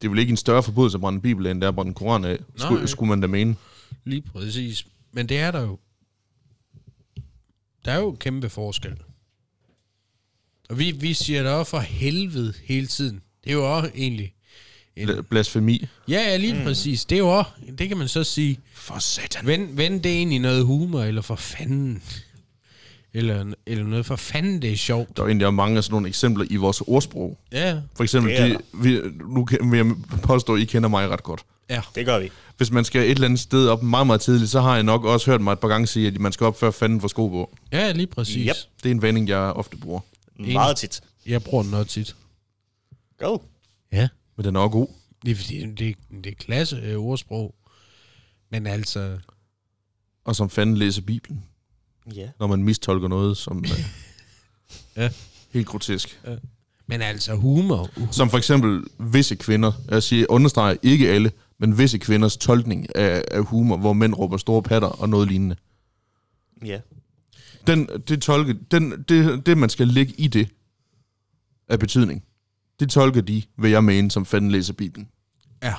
Det er vel ikke en større forbrydelse at brænde en bibel end det er at brænde en koran af. Nej. Skulle, skulle man da mene. Lige præcis. Men det er der jo. Der er jo kæmpe forskel. Og vi, vi siger der også for helvede hele tiden. Det er jo også egentlig... En, Bla- Blasfemi. ja, ja, lige mm. præcis. Det er jo også, det kan man så sige, For satan. vend, vend det ind i noget humor, eller for fanden. Eller, eller noget for fanden, det er sjovt. Der er egentlig mange af sådan nogle eksempler i vores ordsprog. Ja, For eksempel, Det er de, vi, nu kan- vil jeg påstå, at I kender mig ret godt. ja. Det gør vi. Hvis man skal et eller andet sted op meget, meget tidligt, så har jeg nok også hørt mig et par gange sige, at man skal op før fanden for sko på. Ja, lige præcis. Yep. Det er en vending, jeg ofte bruger. Meget tit. Jeg bruger den noget tit. Go. Ja. Men den er også god. Det er fordi, det, det er klasse øh, ordsprog. Men altså, Og som fanden læser Bibelen, Ja. når man mistolker noget, som er [laughs] Ja. helt grotesk. men altså humor. Som for eksempel visse kvinder, jeg siger, understreger ikke alle, men visse kvinders tolkning af, af humor, hvor mænd råber store patter og noget lignende. Ja. Den, det, tolke, den, det, det, man skal lægge i det, af betydning, det tolker de, vil jeg mene, som fanden læser Bibelen. Ja,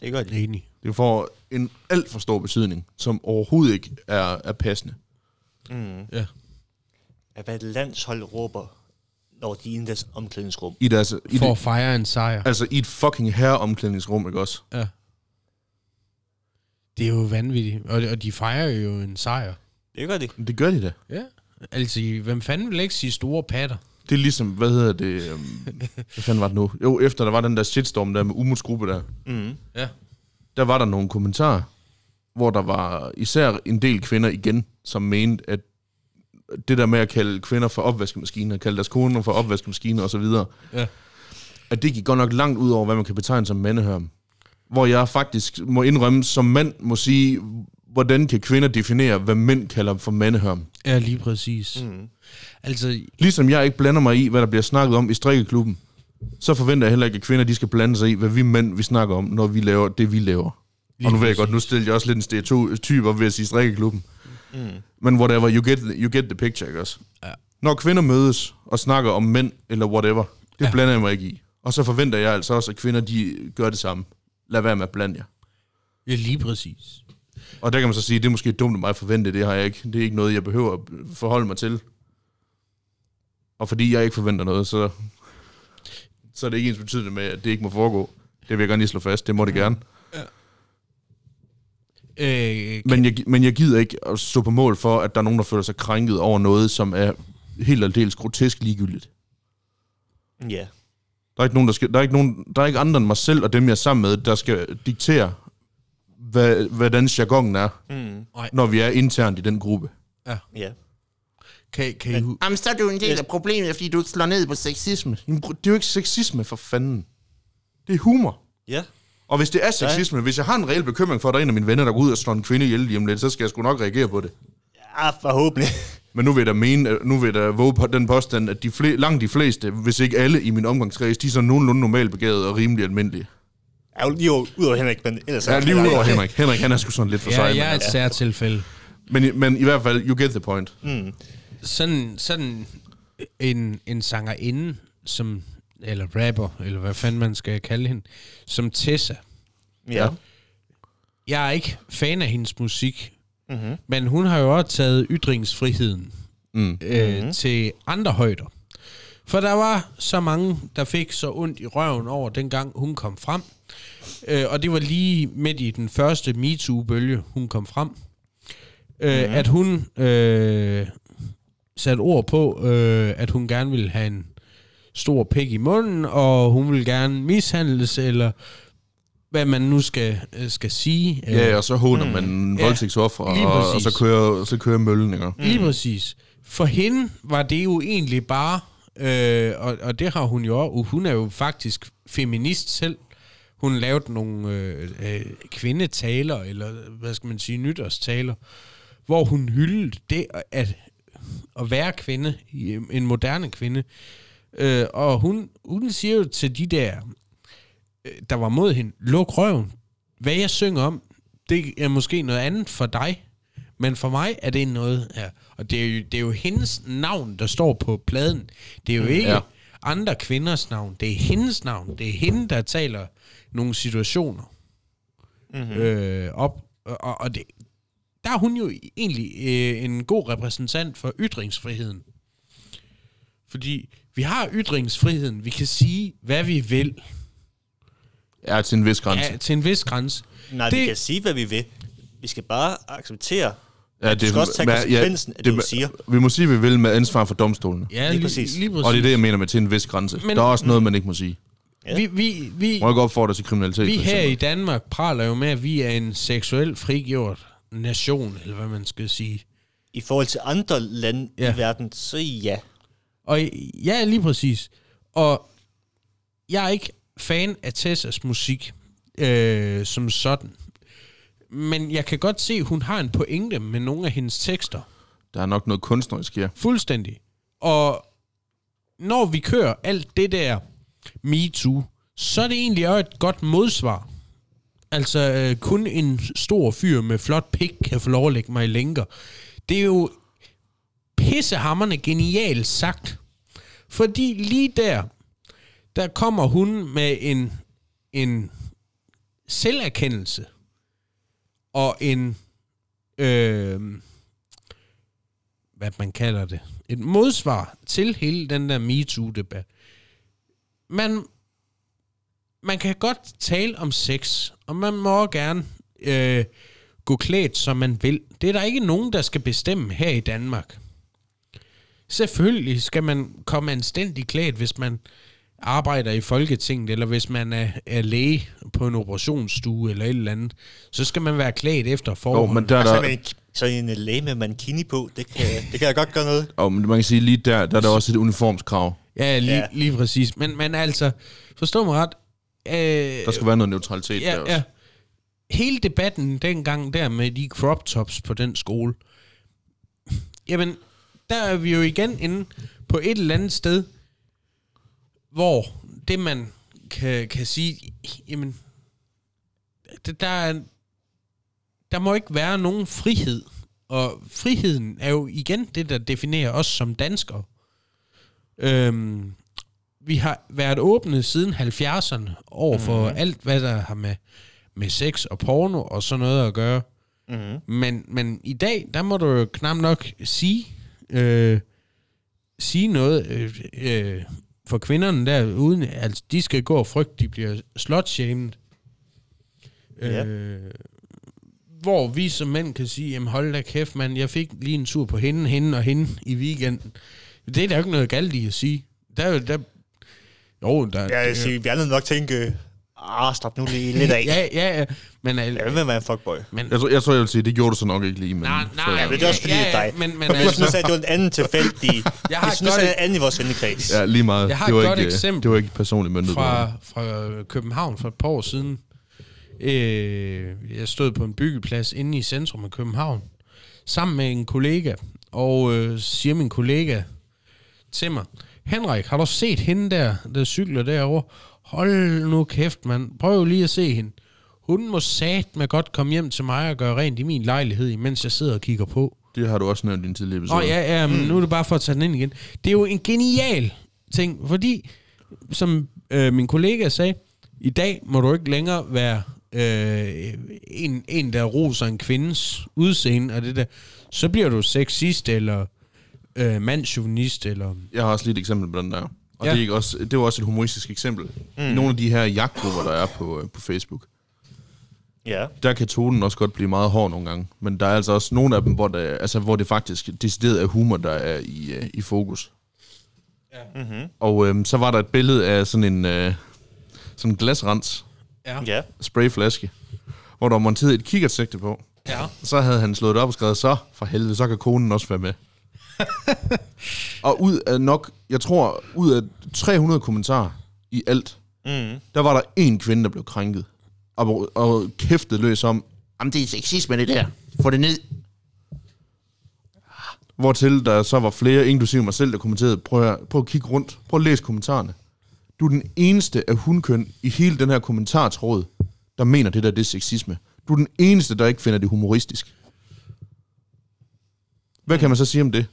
Det gør de. Enig. Det får en alt for stor betydning, som overhovedet ikke er, er passende. Mm. Ja. At hvad et landshold råber, når de er i deres omklædningsrum. I deres, i For det, at fejre en sejr. altså i et fucking herreomklædningsrum, ikke også? Ja. Det er jo vanvittigt. Og, og de fejrer jo en sejr. Det gør de. Det gør de da. Ja. Altså, hvem fanden vil ikke sige store patter? Det er ligesom, hvad hedder det, um, [laughs] hvad fanden var det nu? Jo, efter der var den der shitstorm der med Umuts gruppe der, Mm. Ja. der var der nogle kommentarer, hvor der var især en del kvinder igen, som mente, at det der med at kalde kvinder for opvaskemaskiner, kalde deres koner for opvaskemaskiner osv., Ja. at det gik godt nok langt ud over, hvad man kan betegne som mandehørm. Hvor jeg faktisk må indrømme, som mand må sige, hvordan kan kvinder definere, hvad mænd kalder for mandehørm? Ja, lige præcis. Mm. Altså, Ligesom jeg ikke blander mig i, hvad der bliver snakket om i strikkeklubben, så forventer jeg heller ikke, at kvinder de skal blande sig i, hvad vi mænd vi snakker om, når vi laver det, vi laver. Lige og nu ved jeg godt, nu stiller jeg også lidt en stereotyp op ved at sige strikkeklubben. Mm. Men whatever, you get, you get the picture, ikke også? Ja. Når kvinder mødes og snakker om mænd, eller whatever, det Ja. blander jeg mig ikke i. Og så forventer jeg altså også, at kvinder de gør det samme. Lad være med at blande jer. ja, lige præcis. Og der kan man så sige, det er måske dumt af mig at forvente, det har jeg ikke. Det er ikke noget, jeg behøver at forholde mig til. Og fordi jeg ikke forventer noget, så, så er det ikke ens betydende med, at det ikke må foregå. Det vil jeg gerne lige slå fast. Det må det gerne. Øh, Men jeg, men jeg gider ikke at stå på mål for, at der er nogen, der føler sig krænket over noget, som er helt og dels grotesk ligegyldigt. Ja. Der er ikke nogen, der skal, der er ikke nogen, der er ikke andre end mig selv og dem, jeg er sammen med, der skal diktere, hvad, hvordan jargonen er, Mm. når vi er internt i den gruppe. Ja. kan, kan I, hu- Jamen, så er du en del af problemet, fordi du ikke slår ned på sexisme. Jamen, det er jo ikke sexisme, for fanden. Det er humor. Ja. Og hvis det er sexisme, hvis jeg har en reel bekymring for, at der er en af mine venner, der går ud og slår en kvinde ihjel lige om lidt, så skal jeg sgu nok reagere på det. Ja, forhåbentlig. [laughs] Men nu vil jeg da mene, nu vil jeg da våge på den påstand, at de fle, langt de fleste, hvis ikke alle i min omgangskreds, de er så nogenlunde normalt begavet og rimelig almindelige. Ja, jo lige ud over Henrik, men ellers... Ja, lige udover Henrik. Henrik, han er sgu sådan lidt for ja, sig. jeg er et særtilfælde. men, men i hvert fald, you get the point. Mm. Sådan, sådan en, en sangerinde, som, eller rapper, eller hvad fanden man skal kalde hende, som Tessa. Ja. Jeg er ikke fan af hendes musik, Mm-hmm. men hun har jo også taget ytringsfriheden Mm. øh, Mhm. til andre højder. For der var så mange, der fik så ondt i røven over, dengang hun kom frem. Øh, og det var lige midt i den første MeToo-bølge, hun kom frem. Øh, Mhm. At hun øh, satte ord på, øh, at hun gerne ville have en stor pik i munden, og hun ville gerne mishandles, eller hvad man nu skal, øh, skal sige. Ja, og så håner Mm. man Ja, voldtægtsoffre, lige og, og præcis. så kører, så kører møllen, ikke? Lige præcis. For hende var det jo egentlig bare, øh, og, og det har hun jo også, hun er jo faktisk feminist selv. Hun lavede nogle øh, øh, kvindetaler, eller hvad skal man sige, nytårstaler, hvor hun hyldede det at, at være kvinde, i- en moderne kvinde. Øh, og hun, hun siger jo til de der, øh, der var mod hende, luk røven. Hvad jeg synger om, det er måske noget andet for dig, men for mig er det noget her. Og det er, jo, det er jo hendes navn, der står på pladen. Det er jo ikke Ja. ja. andre kvinders navn. Det er hendes navn. Det er hende, der taler nogle situationer Mm-hmm. øh, op. Og, og det, der er hun jo egentlig øh, en god repræsentant for ytringsfriheden. Fordi vi har ytringsfriheden. Vi kan sige, hvad vi vil. Ja, til en vis grænse. Ja, til en vis grænse. Nej, det... vi kan sige, hvad vi vil. Vi skal bare acceptere, Ja, du skal også tage konsekvensen af det, du siger. Vi må sige, at vi vil med ansvar for domstolene. Ja, lige, præcis. Lige præcis. Og det er det, jeg mener med til en vis grænse. Men, der er også noget, man ikke må sige. Ja. Vi, vi, vi, må ikke opfordre til kriminalitet. Vi her i Danmark praler jo med, at vi er en seksuelt frigjort nation, eller hvad man skal sige. I forhold til andre lande ja. i verden, så ja. Og ja, lige præcis. Og jeg er ikke fan af Tessas musik øh, som sådan. Men jeg kan godt se, at hun har en pointe med nogle af hendes tekster. Der er nok noget kunstnerisk her. Fuldstændig. Og når vi kører alt det der MeToo, så er det egentlig også et godt modsvar. Altså, øh, kun en stor fyr med flot pik kan få lov at lægge mig i lænker. Det er jo pissehammerne genialt sagt. Fordi lige der, der kommer hun med en, en selverkendelse og en, øh, hvad man kalder det, et modsvar til hele den der MeToo-debat. Man, man kan godt tale om sex, og man må gerne øh, gå klædt, som man vil. Det er der ikke nogen, der skal bestemme her i Danmark. Selvfølgelig skal man komme anstændig klædt, hvis man arbejder i Folketinget, eller hvis man er, er læge på en operationsstue eller et eller andet, så skal man være klædt efter forhold. Oh, men der, der... Altså, så en læge med mankini på, det kan, det kan jeg godt gøre noget. [laughs] Og oh, men man kan sige, lige der, der er der også et uniformskrav. Ja, lige, ja. lige præcis. Men, men altså, forstå mig ret. Øh, der skal være noget neutralitet ja, der også. Ja. Hele debatten dengang der med de crop tops på den skole, jamen, der er vi jo igen inde på et eller andet sted, hvor det man kan, kan sige, jamen, det, der, er, der må ikke være nogen frihed. Og friheden er jo igen det, der definerer os som danskere. Øhm, vi har været åbne siden 70'erne over for mm. alt, hvad der har med, med sex og porno og sådan noget at gøre. Mm. Men, men i dag, der må du jo knap nok sige, øh, sige noget øh, øh, for kvinderne der, uden, altså, de skal gå og frygte, de bliver slutshamed. Ja. Øh, hvor vi som mænd kan sige, jamen hold da kæft, mand, jeg fik lige en tur på hende, hende og hende i weekenden. Det er der jo ikke noget galt i at sige. Der, der, jo, der, ja, jeg siger, vi er nok tænke, ah, stop nu lige lidt af. [laughs] ja, ja, ja. Men, jeg vil være en fuckboy. Men, jeg, tror, jeg tror, jeg vil sige, det gjorde du så nok ikke lige. Men, nej, nej. Ja, men det er også fordi, ja, ja, det er dig. Men, men, jeg synes, at det var en anden tilfældig... [laughs] jeg har synes, at det er en anden i vores vennekreds. Ja, lige meget. Jeg har det var et godt ikke, eksempel det var ikke personligt myndet. Fra, fra København for et par år siden. Øh, jeg stod på en byggeplads inde i centrum af København, sammen med en kollega, og øh, siger min kollega til mig, Henrik, har du set hende der, der cykler derovre? Hold nu kæft, mand. Prøv lige at se hende. Hun må sat med godt komme hjem til mig og gøre rent i min lejlighed, mens jeg sidder og kigger på. Det har du også nævnt i din tidligere episode. Åh oh, ja, ja, men mm. nu er det bare for at tage den ind igen. Det er jo en genial ting, fordi, som øh, min kollega sagde, i dag må du ikke længere være øh, en, en, der roser en kvindes udseende og det der. Så bliver du sexist eller øh, mandsjuvenist. Eller... Jeg har også lige et eksempel på den der. Og ja. det, er ikke også, det var også et humoristisk eksempel. Mm. Nogle af de her jagtgrupper, der er på, øh, på Facebook. Ja. Der kan tonen også godt blive meget hård nogle gange. Men der er altså også nogle af dem, hvor, der, altså, hvor det faktisk decideret er humor, der er i, uh, i fokus. Ja. Mm-hmm. Og øhm, så var der et billede af sådan en øh, sådan en glasrens. Ja. ja. Sprayflaske. Hvor der var monteret et kikkertsigte på. Ja. Så havde han slået det op og skrevet, så for helvede, så kan konen også være med. [laughs] og ud af nok, jeg tror, ud af 300 kommentarer i alt, mm. der var der en kvinde, der blev krænket. Og, og kæftet løs om, jamen det er sexisme det der, få det ned. Hvortil der så var flere, inklusive mig selv, der kommenterede, prøv at, prøv at kigge rundt, prøv at læse kommentarerne. Du er den eneste af hundkøn i hele den her kommentartråd, der mener det der, det er sexisme. Du er den eneste, der ikke finder det humoristisk. Hvad kan man så sige om det?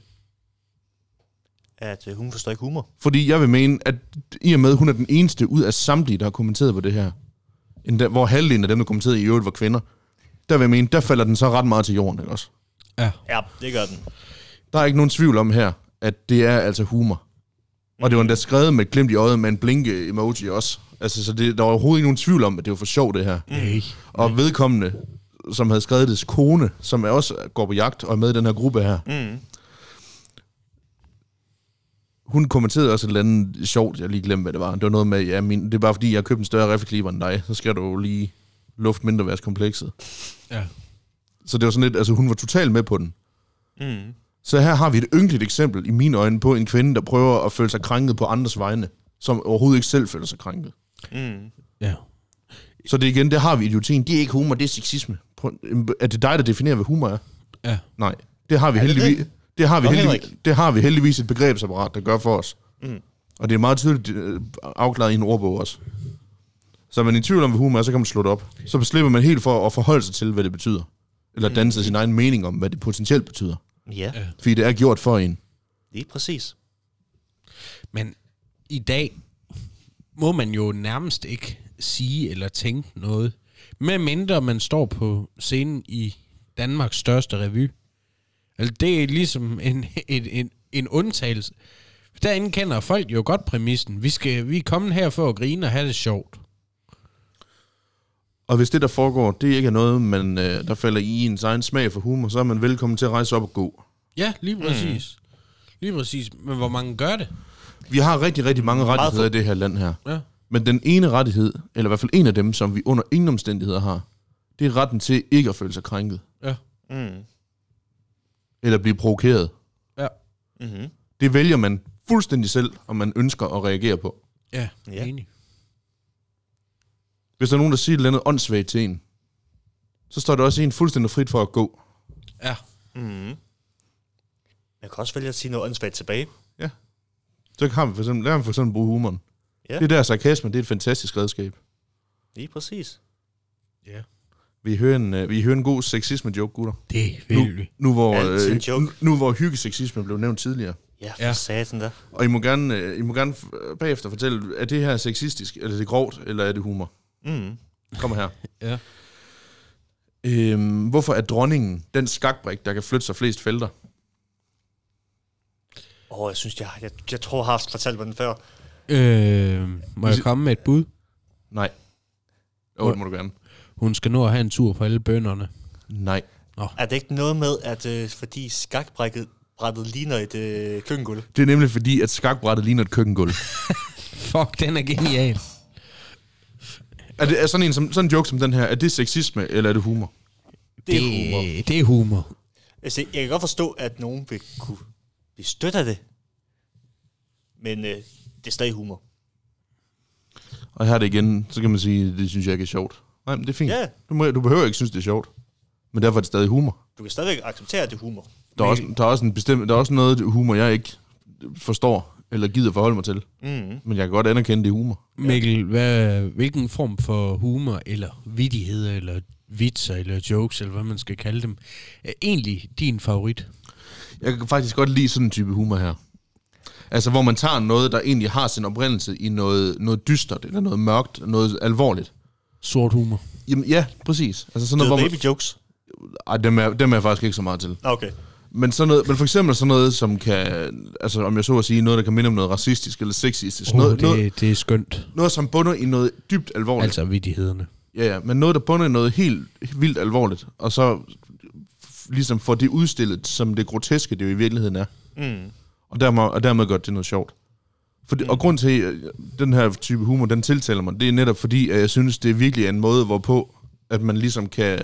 At øh, hun forstår ikke humor. Fordi jeg vil mene, at i og med, at hun er den eneste ud af samtlige, der har kommenteret på det her, endda, hvor halvdelen af dem, der kommenterede i øvrigt, var kvinder, der vil jeg mene, der falder den så ret meget til jorden, ikke også? Ja. Ja, det gør den. Der er ikke nogen tvivl om her, at det er altså humor. Og det var endda skrevet med et glimt i øjet med en blinke emoji også. Altså, så det, der var overhovedet ikke nogen tvivl om, at det var for sjovt, det her. Nej. Og vedkommende, som havde skrevet det, kone, som også går på jagt og er med i den her gruppe her, Mm. Hun kommenterede også et eller andet sjovt, jeg lige glemte, hvad det var. Det var noget med, ja, min, det er bare fordi, jeg har købt en større riffelkliber end dig, så skal du lige luft mindre være komplekset. Ja. Så det var sådan lidt, altså hun var totalt med på den. Mm. Så her har vi et ynkeligt eksempel i mine øjne på en kvinde, der prøver at føle sig krænket på andres vegne, som overhovedet ikke selv føler sig krænket. Mm. Ja. Så det igen, det har vi idiotien. Det er ikke humor, det er sexisme. Er det dig, der definerer, hvad humor er? Ja. Nej, det har vi heldigvis. Det? Det har vi Nå, heldigvis, det har vi heldigvis et begrebsapparat, der gør for os. Mm. Og det er meget tydeligt øh, afklaret i en ordbog også. Så er man i tvivl om, hvad humor er, så kan man slå det op. Så slipper man helt for at forholde sig til, hvad det betyder. Eller danne sig sin egen mening om, hvad det potentielt betyder. Ja, Ja. Fordi det er gjort for en. lige præcis. Men i dag må man jo nærmest ikke sige eller tænke noget, med mindre man står på scenen i Danmarks største revy. Altså, det er ligesom en, en, en, en undtagelse. Derinde kender folk jo godt præmissen. Vi, skal, vi er kommet her for at grine og have det sjovt. Og hvis det, der foregår, det ikke er noget, man, øh, der falder i ens egen smag for humor, så er man velkommen til at rejse op og gå. Ja, lige præcis. Mm. Lige præcis. Men hvor mange gør det? Vi har rigtig, rigtig mange rettigheder i det her land her. Ja. Men den ene rettighed, eller i hvert fald en af dem, som vi under ingen omstændigheder har, det er retten til ikke at føle sig krænket. Ja. Mm. Eller blive provokeret. Ja. Mm-hmm. Det vælger man fuldstændig selv, om man ønsker at reagere på. Ja, Ja. ja. enig. Hvis der er nogen, der siger et eller andet åndssvagt til en, så står det også en fuldstændig frit for at gå. Ja. Mm. Jeg kan også vælge at sige noget åndssvagt tilbage. Så har vi for eksempel, lad for eksempel bruge humoren. Ja. Det der sarkasme, det er et fantastisk redskab. Lige præcis. Ja. Vi hører en, øh, vi hører en god sexisme-joke, gutter. Det Nu, vil vi. nu, hvor, Altid en øh, joke. nu, nu hvor hyggesexisme blev nævnt tidligere. Ja, for Ja. satan da. Og I må gerne, øh, I må gerne f- bagefter fortælle, er det her sexistisk, eller er det grovt, eller er det humor? Mm. Kom her. [laughs] Ja. Øhm, hvorfor er dronningen den skakbrik, der kan flytte sig flest felter? Åh, oh, jeg synes, jeg, jeg, jeg tror, jeg har haft fortalt mig den før. Øh, må jeg komme med et bud? Nej. Åh, oh, det må du gerne. Hun skal nå at have en tur på alle bønderne. Nej. Er det ikke noget med, at øh, fordi skakbrættet brættet ligner et øh, køkkengulv? Det er nemlig fordi, at skakbrættet ligner et køkkengulv. [laughs] Fuck, den er genial. er, det, er sådan, en, som, sådan en joke som den her, er det sexisme, eller er det humor? Det er humor. Det er humor. Altså, jeg kan godt forstå, at nogen vil kunne af det. Men øh, det er stadig humor. Og her er det igen, så kan man sige, det synes jeg ikke er sjovt. Nej, men det er fint. Ja, Du, må, du behøver ikke synes, det er sjovt. Men derfor er det stadig humor. du kan stadigvæk acceptere, at det er humor. Der er, også, der er også, en bestemt, der er også noget humor, jeg ikke forstår, eller gider forholde mig til. Mm. Men jeg kan godt anerkende, det er humor. Mikkel, hvad, hvilken form for humor, eller vidigheder, eller vitser, eller jokes, eller hvad man skal kalde dem, er egentlig din favorit? Jeg kan faktisk godt lide sådan en type humor her. Altså, hvor man tager noget, der egentlig har sin oprindelse i noget, noget dystert, eller noget mørkt, noget alvorligt. Sort humor. Jamen, ja, præcis. Altså sådan Det noget, er hvor man, baby jokes. ej, dem, er, dem er jeg faktisk ikke så meget til. Okay. Men, sådan noget, men for eksempel sådan noget, som kan, altså om jeg så at sige, noget, der kan minde om noget racistisk eller sexistisk. Oh, noget, det, noget, det er skønt. noget, som bunder i noget dybt alvorligt. Altså vidighederne. Ja, ja, men noget, der bunder i noget helt vildt alvorligt, og så f- ligesom får det udstillet som det groteske, det jo i virkeligheden er. Mm. Og dermed, og dermed gør det noget sjovt. For det, Og grund til, at den her type humor, den tiltaler mig, det er netop fordi, at jeg synes, det er virkelig en måde, hvorpå at man ligesom kan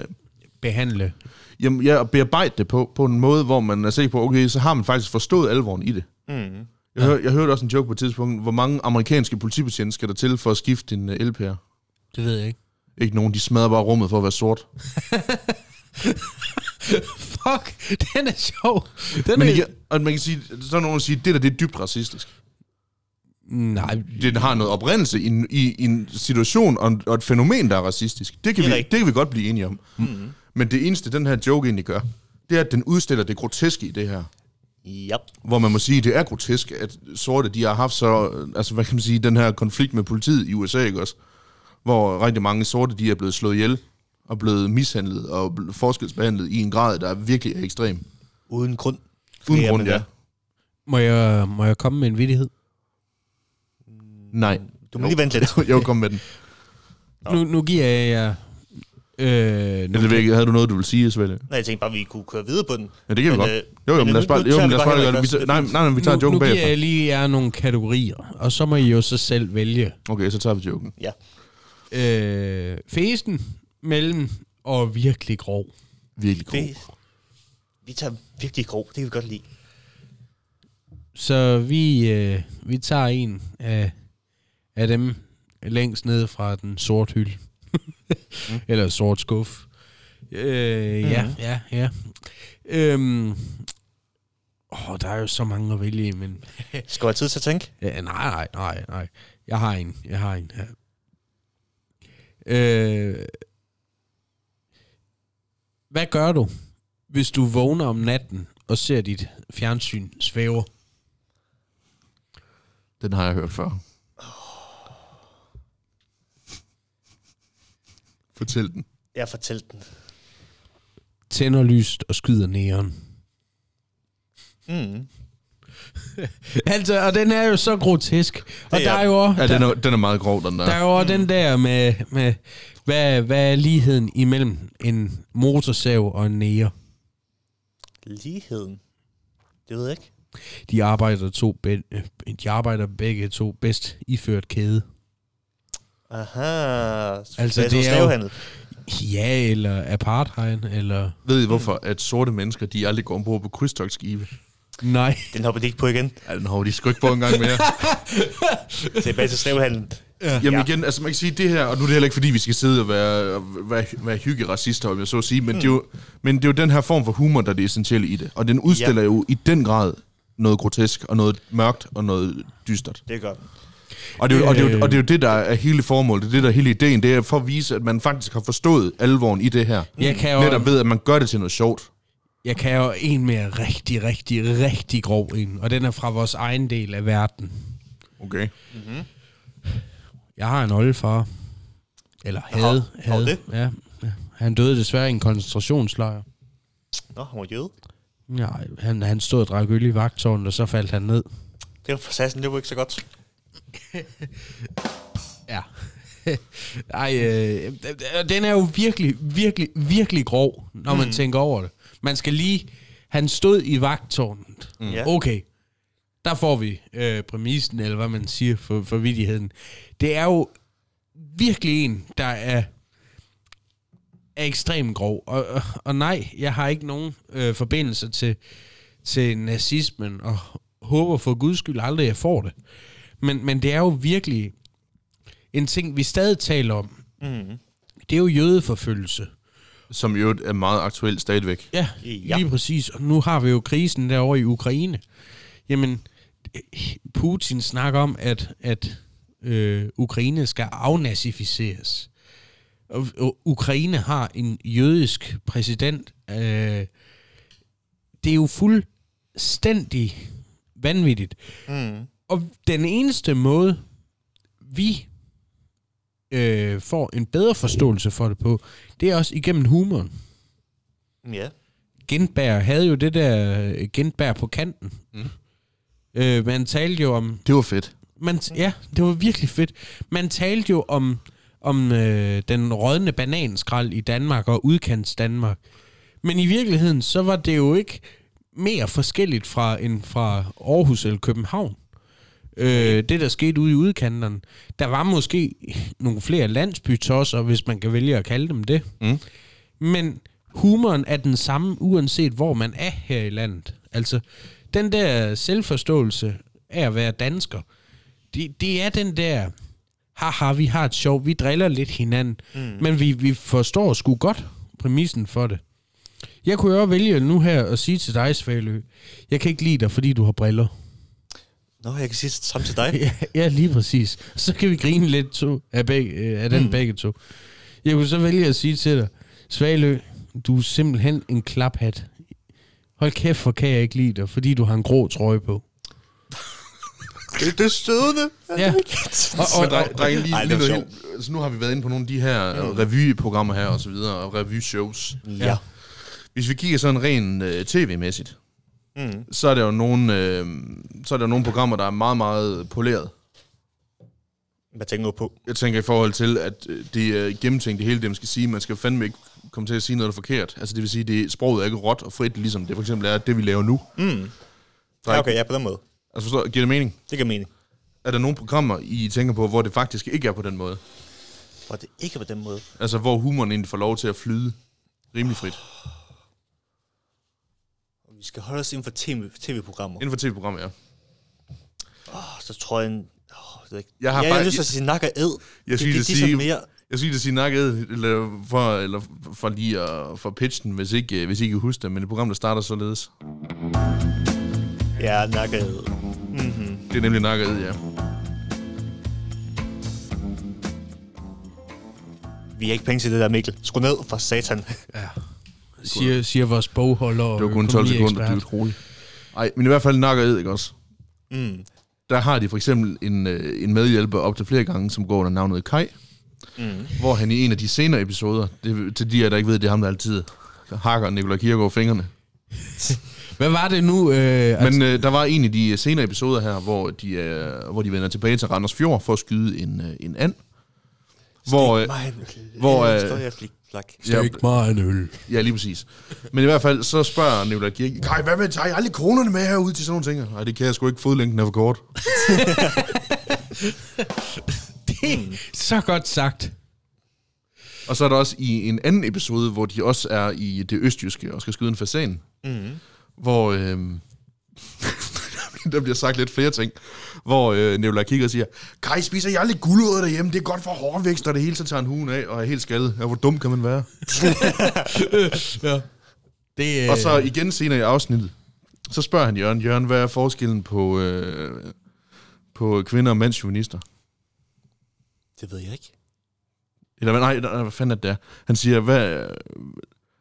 Behandle. jamen, ja, bearbejde det på, på en måde, hvor man er sikker på, okay, så har man faktisk forstået alvoren i det. Mm. Jeg, ja. hør, jeg hørte også en joke på et tidspunkt, hvor mange amerikanske politibetjente skal der til for at skifte din uh, LPR? Det ved jeg ikke. Ikke nogen, de smadrer bare rummet for at være sort. [laughs] Fuck, den er sjov. Den Men er... igen, og man kan sige, så er nogen, der siger, det der det er dybt racistisk. Nej, Det har noget oprindelse i, en- i, i en situation og, og et fænomen, der er racistisk. Det kan, Det vi, rigtigt. det kan vi godt blive enige om. Mm-hmm. Men det eneste, den her joke egentlig gør, det er, at den udstiller det groteske i det her. Yep. Hvor man må sige, det er grotesk, at sorte, de har haft så, altså hvad kan man sige, den her konflikt med politiet i USA, ikke også? Hvor rigtig mange sorte, de er blevet slået ihjel, og blevet mishandlet og forskelsbehandlet i en grad, der virkelig er ekstrem. Uden grund. Uden grund, ja. Må jeg, må jeg komme med en vittighed? Nej. Du må lige vente lidt. Jeg vil komme med den. Nu, nu giver jeg jer... Øh, ved ikke, havde du noget, du ville sige, Svende? Nej, jeg tænkte bare, at vi kunne køre videre på den. Ja, det kan vi Men, godt. øh, Jo, jo, men lad os nu- bare, nu jo, men vi lad os bare gøre det. Vi, nej, nej, nej, vi tager nu, joken nu giver bagefter. jeg lige jer nogle kategorier, og så må I jo så selv vælge. Okay, så tager vi joken. Ja. Øh, fæsen, mellem og virkelig grov. Virkelig god. Det, vi tager virkelig grov. Det kan vi godt lide. Så vi, øh, vi tager en af, af dem længst ned fra den sorte hylde. Mm. [laughs] Eller sort skuff. Øh, ja, Mhm. ja, ja. Øhm, åh, der er jo så mange at vælge i, men... [laughs] Skal jeg have tid til at tænke? Ja, nej, nej, nej, nej. Jeg har en, jeg har en her. Øh, hvad gør du, hvis du vågner om natten og ser dit fjernsyn svæve? Den har jeg hørt før. Fortæl den. Jeg har fortalt den. Tænder lyst og skyder næren. Mm. [laughs] Altså, og den er jo så grotesk. Og Det der er- er jo også, Ja, der, den er, den er meget grov, den der. der er jo også den der med, med hvad, hvad er ligheden imellem en motorsav og en nære? Ligheden. Det ved jeg ikke. De arbejder, to, be- de arbejder begge to bedst iført kæde. Aha. Altså, det er jo- slavehandel. Ja, eller apartheid, eller... Ved I hvorfor, at sorte mennesker, de aldrig går ombord på krydstogtskibe? Nej. Den hopper de ikke på igen. Ja, den har de sgu ikke på en gang mere. Tilbage til slavehandlen. Jamen Ja. igen, altså man kan sige det her, og nu er det heller ikke fordi, vi skal sidde og være, være, være hyggeracister, om jeg så at sige, men, mm. det er jo, men det er jo den her form for humor, der er det essentielle i det. Og den udstiller ja. jo i den grad noget grotesk, og noget mørkt, og noget dystert. Det gør den. Og det, er, jo- og, det er, jo- Øh. og det er jo det, der er hele formålet, det er det, der er hele ideen, det er for at vise, at man faktisk har forstået alvoren i det her. Jeg kan jo, Netop ved, at man gør det til noget sjovt. jeg kan jo en mere rigtig, rigtig, rigtig grov en, og den er fra vores egen del af verden. Okay. Jeg har en oldefar. Eller havde. Har- har havde. det? Ja, ja. Han døde desværre i en koncentrationslejr. Nå, han var jøde. Nej, han, han stod og drak øl i vagtårnet, og så faldt han ned. Det var for sassen, det var ikke så godt. Ja. Ej, øh, den er jo virkelig, virkelig, virkelig grov, når man mm. tænker over det. Man skal lige... Han stod i vagtårnet. Mm. Okay, der får vi øh, præmissen, eller hvad man siger for, for vidigheden. Det er jo virkelig en, der er, er ekstremt grov. Og, og, og nej, jeg har ikke nogen øh, forbindelse til, til nazismen, og håber for guds skyld aldrig, jeg får det. Men, men det er jo virkelig en ting, vi stadig taler om. Mm. Det er jo jødeforfølgelse. Som jo er meget aktuelt stadigvæk. Ja, Ja. ja, lige præcis. Og nu har vi jo krisen derovre i Ukraine. Jamen, Putin snakker om, at, at øh, Ukraine skal afnazificeres. Og, og Ukraine har en jødisk præsident. Øh, det er jo fuldstændig vanvittigt. Mm. Og den eneste måde, vi øh, får en bedre forståelse for det på, det er også igennem humoren. Ja. Gentberg havde jo det der øh, Gentberg på kanten. Mm. Øh, man talte jo om... Det var fedt. Man, ja, det var virkelig fedt. Man talte jo om, om øh, den rådne bananskrald i Danmark og udkants Danmark. Men i virkeligheden, så var det jo ikke mere forskelligt fra end fra Aarhus eller København. Øh, det, der skete ude i udkanterne. Der var måske nogle flere landsbytosser, hvis man kan vælge at kalde dem det. Mm. Men humoren er den samme, uanset hvor man er her i landet. Altså, den der selvforståelse af at være dansker, det, det er den der, haha, vi har et sjov, vi driller lidt hinanden, mm. men vi, vi forstår sgu godt præmissen for det. Jeg kunne jo vælge nu her at sige til dig, Svalø, jeg kan ikke lide dig, fordi du har briller. Nå, jeg kan sige det samme til dig. [laughs] Ja, ja, lige præcis. Så kan vi grine lidt to, af, begge, øh, af den mm. begge to. Jeg kunne så vælge at sige til dig, Svalø, du er simpelthen en klaphat. Hold kæft, for kan jeg ikke lide dig, fordi du har en grå trøje på. [laughs] Det er stødende. Ja. Og, og, Men og, dreng, lige, Ej, lige det noget helt, altså nu har vi været inde på nogle af de her mm. revyprogrammer her og så videre, og revyshows. Ja. Hvis vi kigger sådan rent øh, tv-mæssigt, Mm. så er der jo nogle, øh, så er der jo nogle programmer, der er meget, meget poleret. Hvad tænker du på? Jeg tænker i forhold til, at øh, det er gennemtænkt det hele, det man skal sige. Man skal fandme ikke komme til at sige noget, der er forkert. Altså det vil sige, det sproget er ikke råt og frit, ligesom det for eksempel er det, vi laver nu. Mm. Ja, okay, ja, på den måde. Altså forstår, giver det mening? Det giver mening. Er der nogle programmer, I tænker på, hvor det faktisk ikke er på den måde? For det ikke er på den måde. Altså hvor humoren egentlig får lov til at flyde rimelig frit. Og vi skal holde os inden for TV, tv-programmer. Inden for tv-programmer, ja. Oh, så tror jeg... En, oh, det er ikke, Jeg har ja, jeg har lyst til at sige nak og æd. Jeg det, synes, det, det, sådan sige- mere... Jeg skal lige sige nakket, eller for, eller for lige at for pitchen, hvis ikke, hvis I ikke husker det, men et program, der starter således. Ja, nak og æd. Mm-hmm. Det er nemlig nakket, ja. Vi har ikke penge til det der, Mikkel. Skru ned for satan. ja. Siger, siger vores bogholder og Det var kun 12 sekunder, det er utroligt. Ej, men i hvert fald nakket, ikke også? Mm. Der har de for eksempel en, øh, en medhjælper op til flere gange, som går under navnet Kai, Mm. hvor han i en af de senere episoder, det, til de der ikke ved, det er ham, der altid hakker Nikolaj Kierkegaard fingrene. [laughs] Hvad var det nu? Øh, altså, Men øh, der var en af de senere episoder her, hvor de, øh, hvor de vender tilbage til Randers Fjord for at skyde en, øh, en and. Hvor, øh, hvor, øh, Flak. Stik mig en øl. Ja, lige præcis. Men i hvert fald, så spørger Nicolai Kirke, Kaj, hvad med, tager I aldrig kronerne med herude til sådan nogle ting? Nej, det kan jeg sgu ikke, fodlængden er for kort. [laughs] Det er så godt sagt. Og så er der også i en anden episode, hvor de også er i det østjyske og skal skyde en fasan, Mm. hvor øh, [laughs] der bliver sagt lidt flere ting, hvor øh, Nicolai kigger og siger, Kaj, spiser I aldrig gulerødder derhjemme? Det er godt for hårvækst, og det hele så tager en huen af, og er helt skaldet. Ja, hvor dum kan man være? [laughs] ja. Det, øh, Og så igen senere i afsnittet, så spørger han Jørgen, Jørgen, hvad er forskellen på, øh, på kvinder og mandsjuvenister? Det ved jeg ikke. Eller nej, nej, hvad fanden er det der? Han siger, hvad,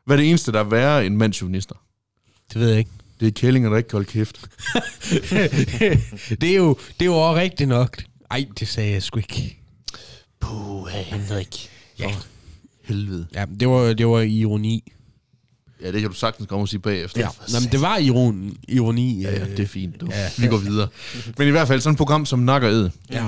hvad er det eneste, der er værre end mandsjuvenister? det ved jeg ikke. Det er kællinger, der ikke kan holde kæft. [laughs] det, er jo, det er jo også rigtigt nok. Ej, det sagde jeg sgu ikke. Puh, Henrik. Ja, Helvede. ja det, var, det var ironi. Ja, det kan du sagtens komme og sige bagefter. Ja. Nå, men det var iron, ironi. ja, ja, øh, det er fint. Du. Ja. Vi går videre. [laughs] Men i hvert fald, sådan et program som Nak og Ed, Ja.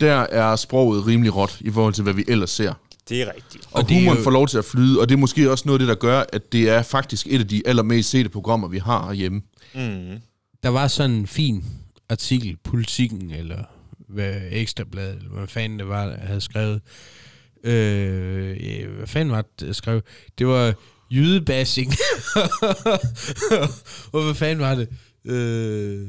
der er sproget rimelig råt i forhold til, hvad vi ellers ser. Det er rigtigt. Og, og humoren jo- får lov til at flyde, og det er måske også noget af det, der gør, at det er faktisk et af de allermest sete programmer, vi har herhjemme. Mm. Der var sådan en fin artikel, Politikken, eller hvad, Ekstrabladet, eller hvad fanden det var, der havde skrevet. Øh, hvad fanden var det, der skrev? Det var jydebashing. og [laughs] hvad fanden var det? Øh,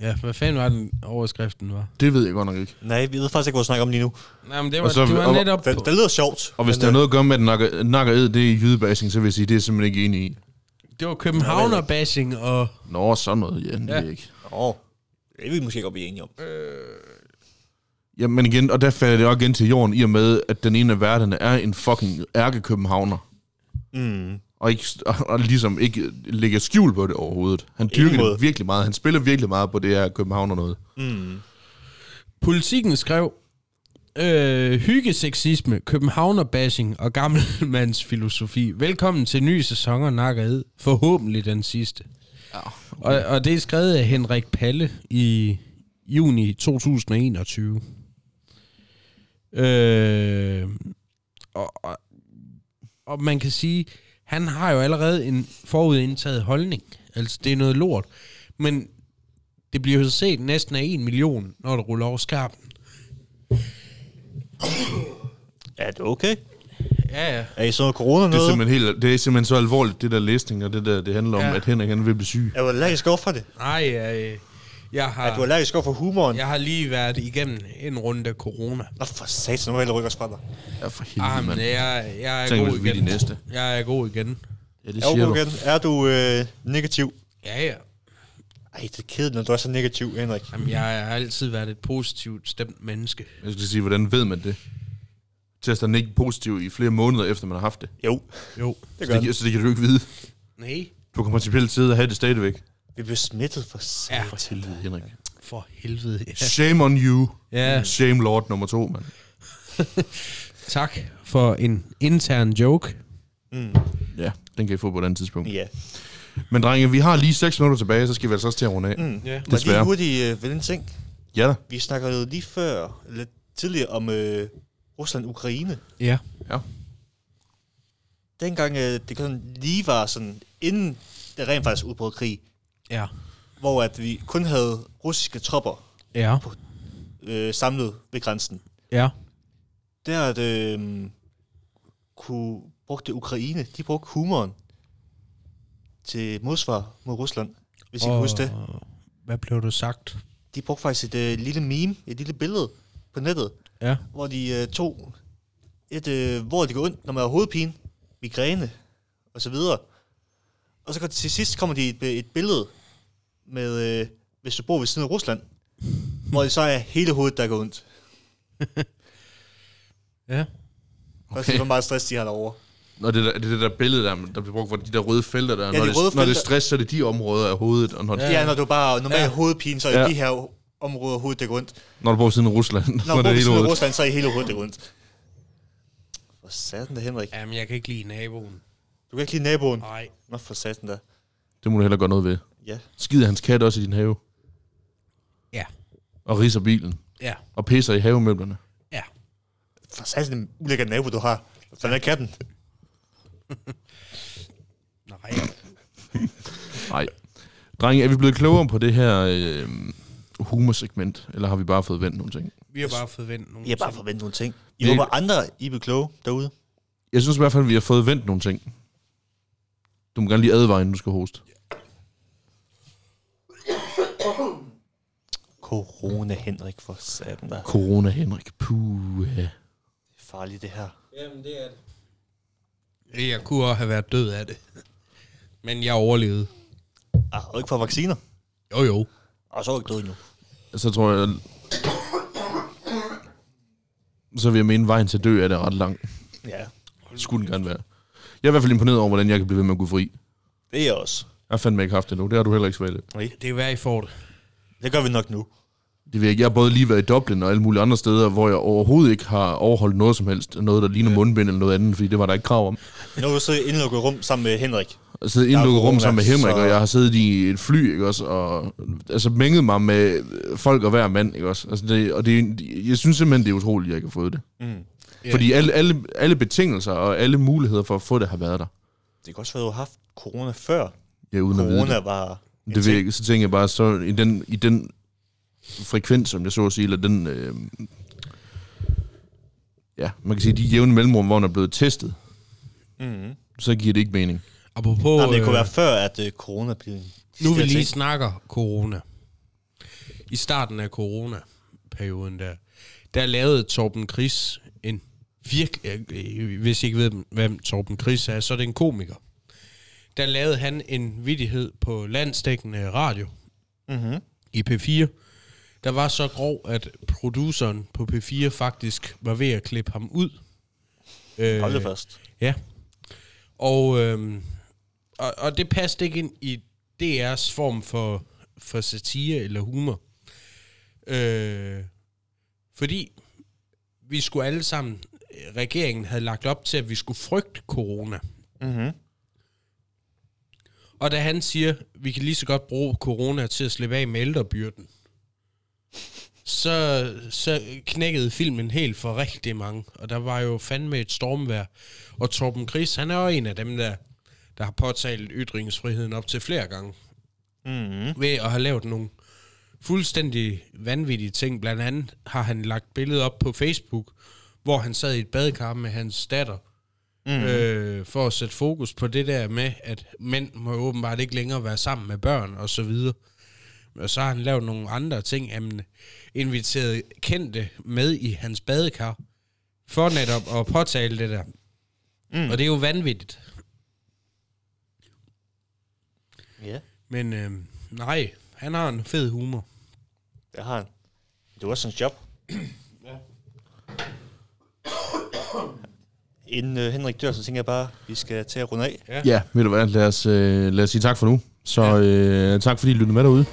ja, hvad fanden var den overskriften var? Det ved jeg godt nok ikke. Nej, vi ved faktisk ikke, hvad du snakker om lige nu. Nej, men det var, Og så- det var og- netop Det, på, det lyder sjovt. Og hvis men, der er øh, noget at gøre med, at Nak og- Nak og Ed, det er jydebasing, så vil jeg sige, det er jeg simpelthen ikke enig i. det var Københavner-bashing, og Nå, sådan noget, ja, det Ja. ikke. Åh, det er vi måske godt blive enige om. Ja, men igen, og der falder det også igen til jorden, i og med, at den ene af verdene er en fucking ærkekøbenhavner. Mm. Og, ikke, [laughs] og, og ligesom ikke lægger skjul på det overhovedet. Han dyrker det virkelig meget. Han spiller virkelig meget på det her københavner noget. Mm. Politikken skrev, øh, hyggeseksisme, københavner-bashing og gammelmandsfilosofi. Velkommen til ny sæson og Ed. Forhåbentlig den sidste. Ja. Og, og det er skrevet af Henrik Palle i juni 2021. Øh, og, og, og man kan sige, han har jo allerede en forudindtaget holdning. Altså, det er noget lort. Men det bliver jo set næsten af en million, når det ruller over skarpen. Er det okay? Ja, ja. Er I sådan noget corona Det er, noget? simpelthen helt, det er simpelthen så alvorligt, det der læsning, og det der, det handler om, Ja. at Henrik han vil blive syg. Er du allergisk over for det? Nej, jeg, jeg, Er du har, allergisk over for humoren? jeg har lige været igennem en runde corona. Nå for satan, nu vil jeg rykke os fra dig. Ja, for helvede, Ah, mand. jeg, jeg er Tænker god er de igen. næste. Jeg er god igen. Ja, det Er siger du du. igen? Er du øh, negativ? Ja, ja. Ej, det er kedeligt, når du er så negativ, Henrik. Jamen, jeg har altid været et positivt stemt menneske. Jeg skal sige, hvordan ved man det? Tester den ikke positiv i flere måneder efter, man har haft det. Jo, Jo. det Så gør det, det. så det kan du ikke vide. Nej. Du kan principielt sidde og have det stadigvæk. Vi bliver smittet for Ja. satan. Helvede, Henrik. for helvede. Ja. Shame on you. Ja. Shame Lord nummer to, mand. [laughs] Tak for en intern joke. Mm. Ja, den kan I få på et andet tidspunkt. Ja. Men drenge, vi har lige 6 minutter tilbage, så skal vi altså også til at runde af. Mm. Ja. Jeg Desværre. lige hurtigt øh, ved den ting? Ja da. Vi snakker jo lige før, lidt tidligere, om øh, Rusland-Ukraine. Ja. Dengang øh, det sådan lige var sådan, inden det rent faktisk udbrød krig, Ja. hvor at vi kun havde russiske tropper Ja. øh, samlet ved grænsen. Ja. Der at, øh, kunne brugte Ukraine, de brugte humoren til modsvar mod Rusland, hvis I kan huske det. Hvad blev du sagt? De brugte faktisk et øh, lille meme, et lille billede på nettet, Ja. hvor de øh, tog et, øh, hvor de går ondt, når man har hovedpine, migræne og så videre. Og så går- til sidst kommer de et, et billede med, øh, hvis du bor ved siden af Rusland, hvor det så er hele hovedet, der går ondt. [laughs] Ja. Okay. Og så hvor meget stress de har derovre. Når det, der, det er det der billede, der, der bliver brugt for de der røde felter der. Ja, når, de det, røde når det er felter. stress, så er det de områder af hovedet. Og når, Ja. ja. Ja, når du bare normalt Ja. hovedpine, så er Ja. de her områder af hovedet, der går ondt. når du bor ved siden af Rusland, Når [laughs] du er bor det siden af. Rusland, så er hele hovedet, der går ondt. For satan da, Henrik. Jamen, jeg kan ikke lide naboen. Du kan ikke lide naboen. Nej. Nå, for satan da. Det må du heller gøre noget ved. Ja. Skider hans kat også i din have? Ja. Og riser bilen? Ja. Og pisser i havemøblerne? Ja. For satan en ulækker nabo, du har. Hvad fanden er katten? [laughs] Nej. Nej. Drenge, er vi blevet klogere på det her øh, humorsegment, eller har vi bare fået vendt nogle ting? Vi har bare fået vendt nogle I har bare ting. forventet nogle ting. I Det- håber andre, I bliver kloge derude. Jeg synes i hvert fald, at vi har fået vendt nogle ting. Du må gerne lige advare, inden du skal hoste. Corona, Henrik, for satan da. Corona, Henrik. Puh. Det er farligt, det her. Jamen, det er det. Jeg kunne også have været død af det. Men jeg overlevede. Ah, og ikke for vacciner. Jo, jo. Og så er du ikke død nu. Så tror jeg... Så vil jeg mene, vejen til at dø er det ret lang. Ja, Det skulle den gerne være. Jeg er i hvert fald imponeret over, hvordan jeg kan blive ved med at gå fri. det er jeg også. Jeg har fandme ikke haft det nu. Det har du heller ikke svært. Nej, Det kan være, I får det. Det gør vi nok nu. Det ved jeg, ikke. jeg har både lige været i Dublin og alle mulige andre steder, hvor jeg overhovedet ikke har overholdt noget som helst. Noget, der ligner mundbind eller noget andet, fordi det var der ikke krav om. Nu er du så indlukket rum sammen med Henrik. Jeg sidder indlukket rum corona, sammen med Henrik, så- og jeg har siddet i et fly, ikke også? Og altså mænget mig med folk og hver mand, ikke også? Altså det, og det, jeg synes simpelthen, det er utroligt, at jeg ikke har fået det. Mm. Ja. Fordi alle, alle, alle betingelser og alle muligheder for at få det har været der. Det kan også være, at du har haft corona før. Ja, uden at vide Corona det. var Det ved jeg ikke. Så tænker jeg bare, så i den, i den frekvens, som jeg så at sige, eller den... Øh, ja, man kan sige, de jævne mellemrum, hvor man er blevet testet, Mm-hmm. så giver det ikke mening. Apropos, Jamen, det kunne øh, være før, at uh, corona blev nu vi lige snakker corona. I starten af corona-perioden der, der lavede Torben Chris en virkelig, øh, hvis I ikke ved, hvem Torben Chris er, så er det en komiker. Der lavede han en vidighed på landsdækkende radio Mm-hmm. i P4, der var så grov, at produceren på P4 faktisk var ved at klippe ham ud. Øh, Hold det fast. Ja. Og, øhm, og, og det passede ikke ind i DR's form for, for satire eller humor. Øh, fordi vi skulle alle sammen, regeringen havde lagt op til, at vi skulle frygte corona. Mm-hmm. Og da han siger, vi kan lige så godt bruge corona til at slippe af med ældrebyrden, så, så knækkede filmen helt for rigtig mange. Og der var jo fandme et stormvær. Og Torben Chris, han er jo en af dem, der, der har påtalt ytringsfriheden op til flere gange. Mm-hmm. Ved at have lavet nogle fuldstændig vanvittige ting. Blandt andet har han lagt billeder op på Facebook, hvor han sad i et badekar med hans datter, Mm-hmm. øh, for at sætte fokus på det der med, at mænd må åbenbart ikke længere være sammen med børn og så videre. Og så har han lavet nogle andre ting, jamen, inviteret kendte med i hans badekar, for netop at påtale det der. Mm. Og det er jo vanvittigt. Ja, Men øh, nej, han har en fed humor. det har han. Det er også hans job. Inden uh, Henrik dør, så tænker jeg bare, vi skal til at runde af. Ja, ved du hvad, lad os, øh, lad os sige tak for nu. Så øh, tak fordi I lyttede med derude.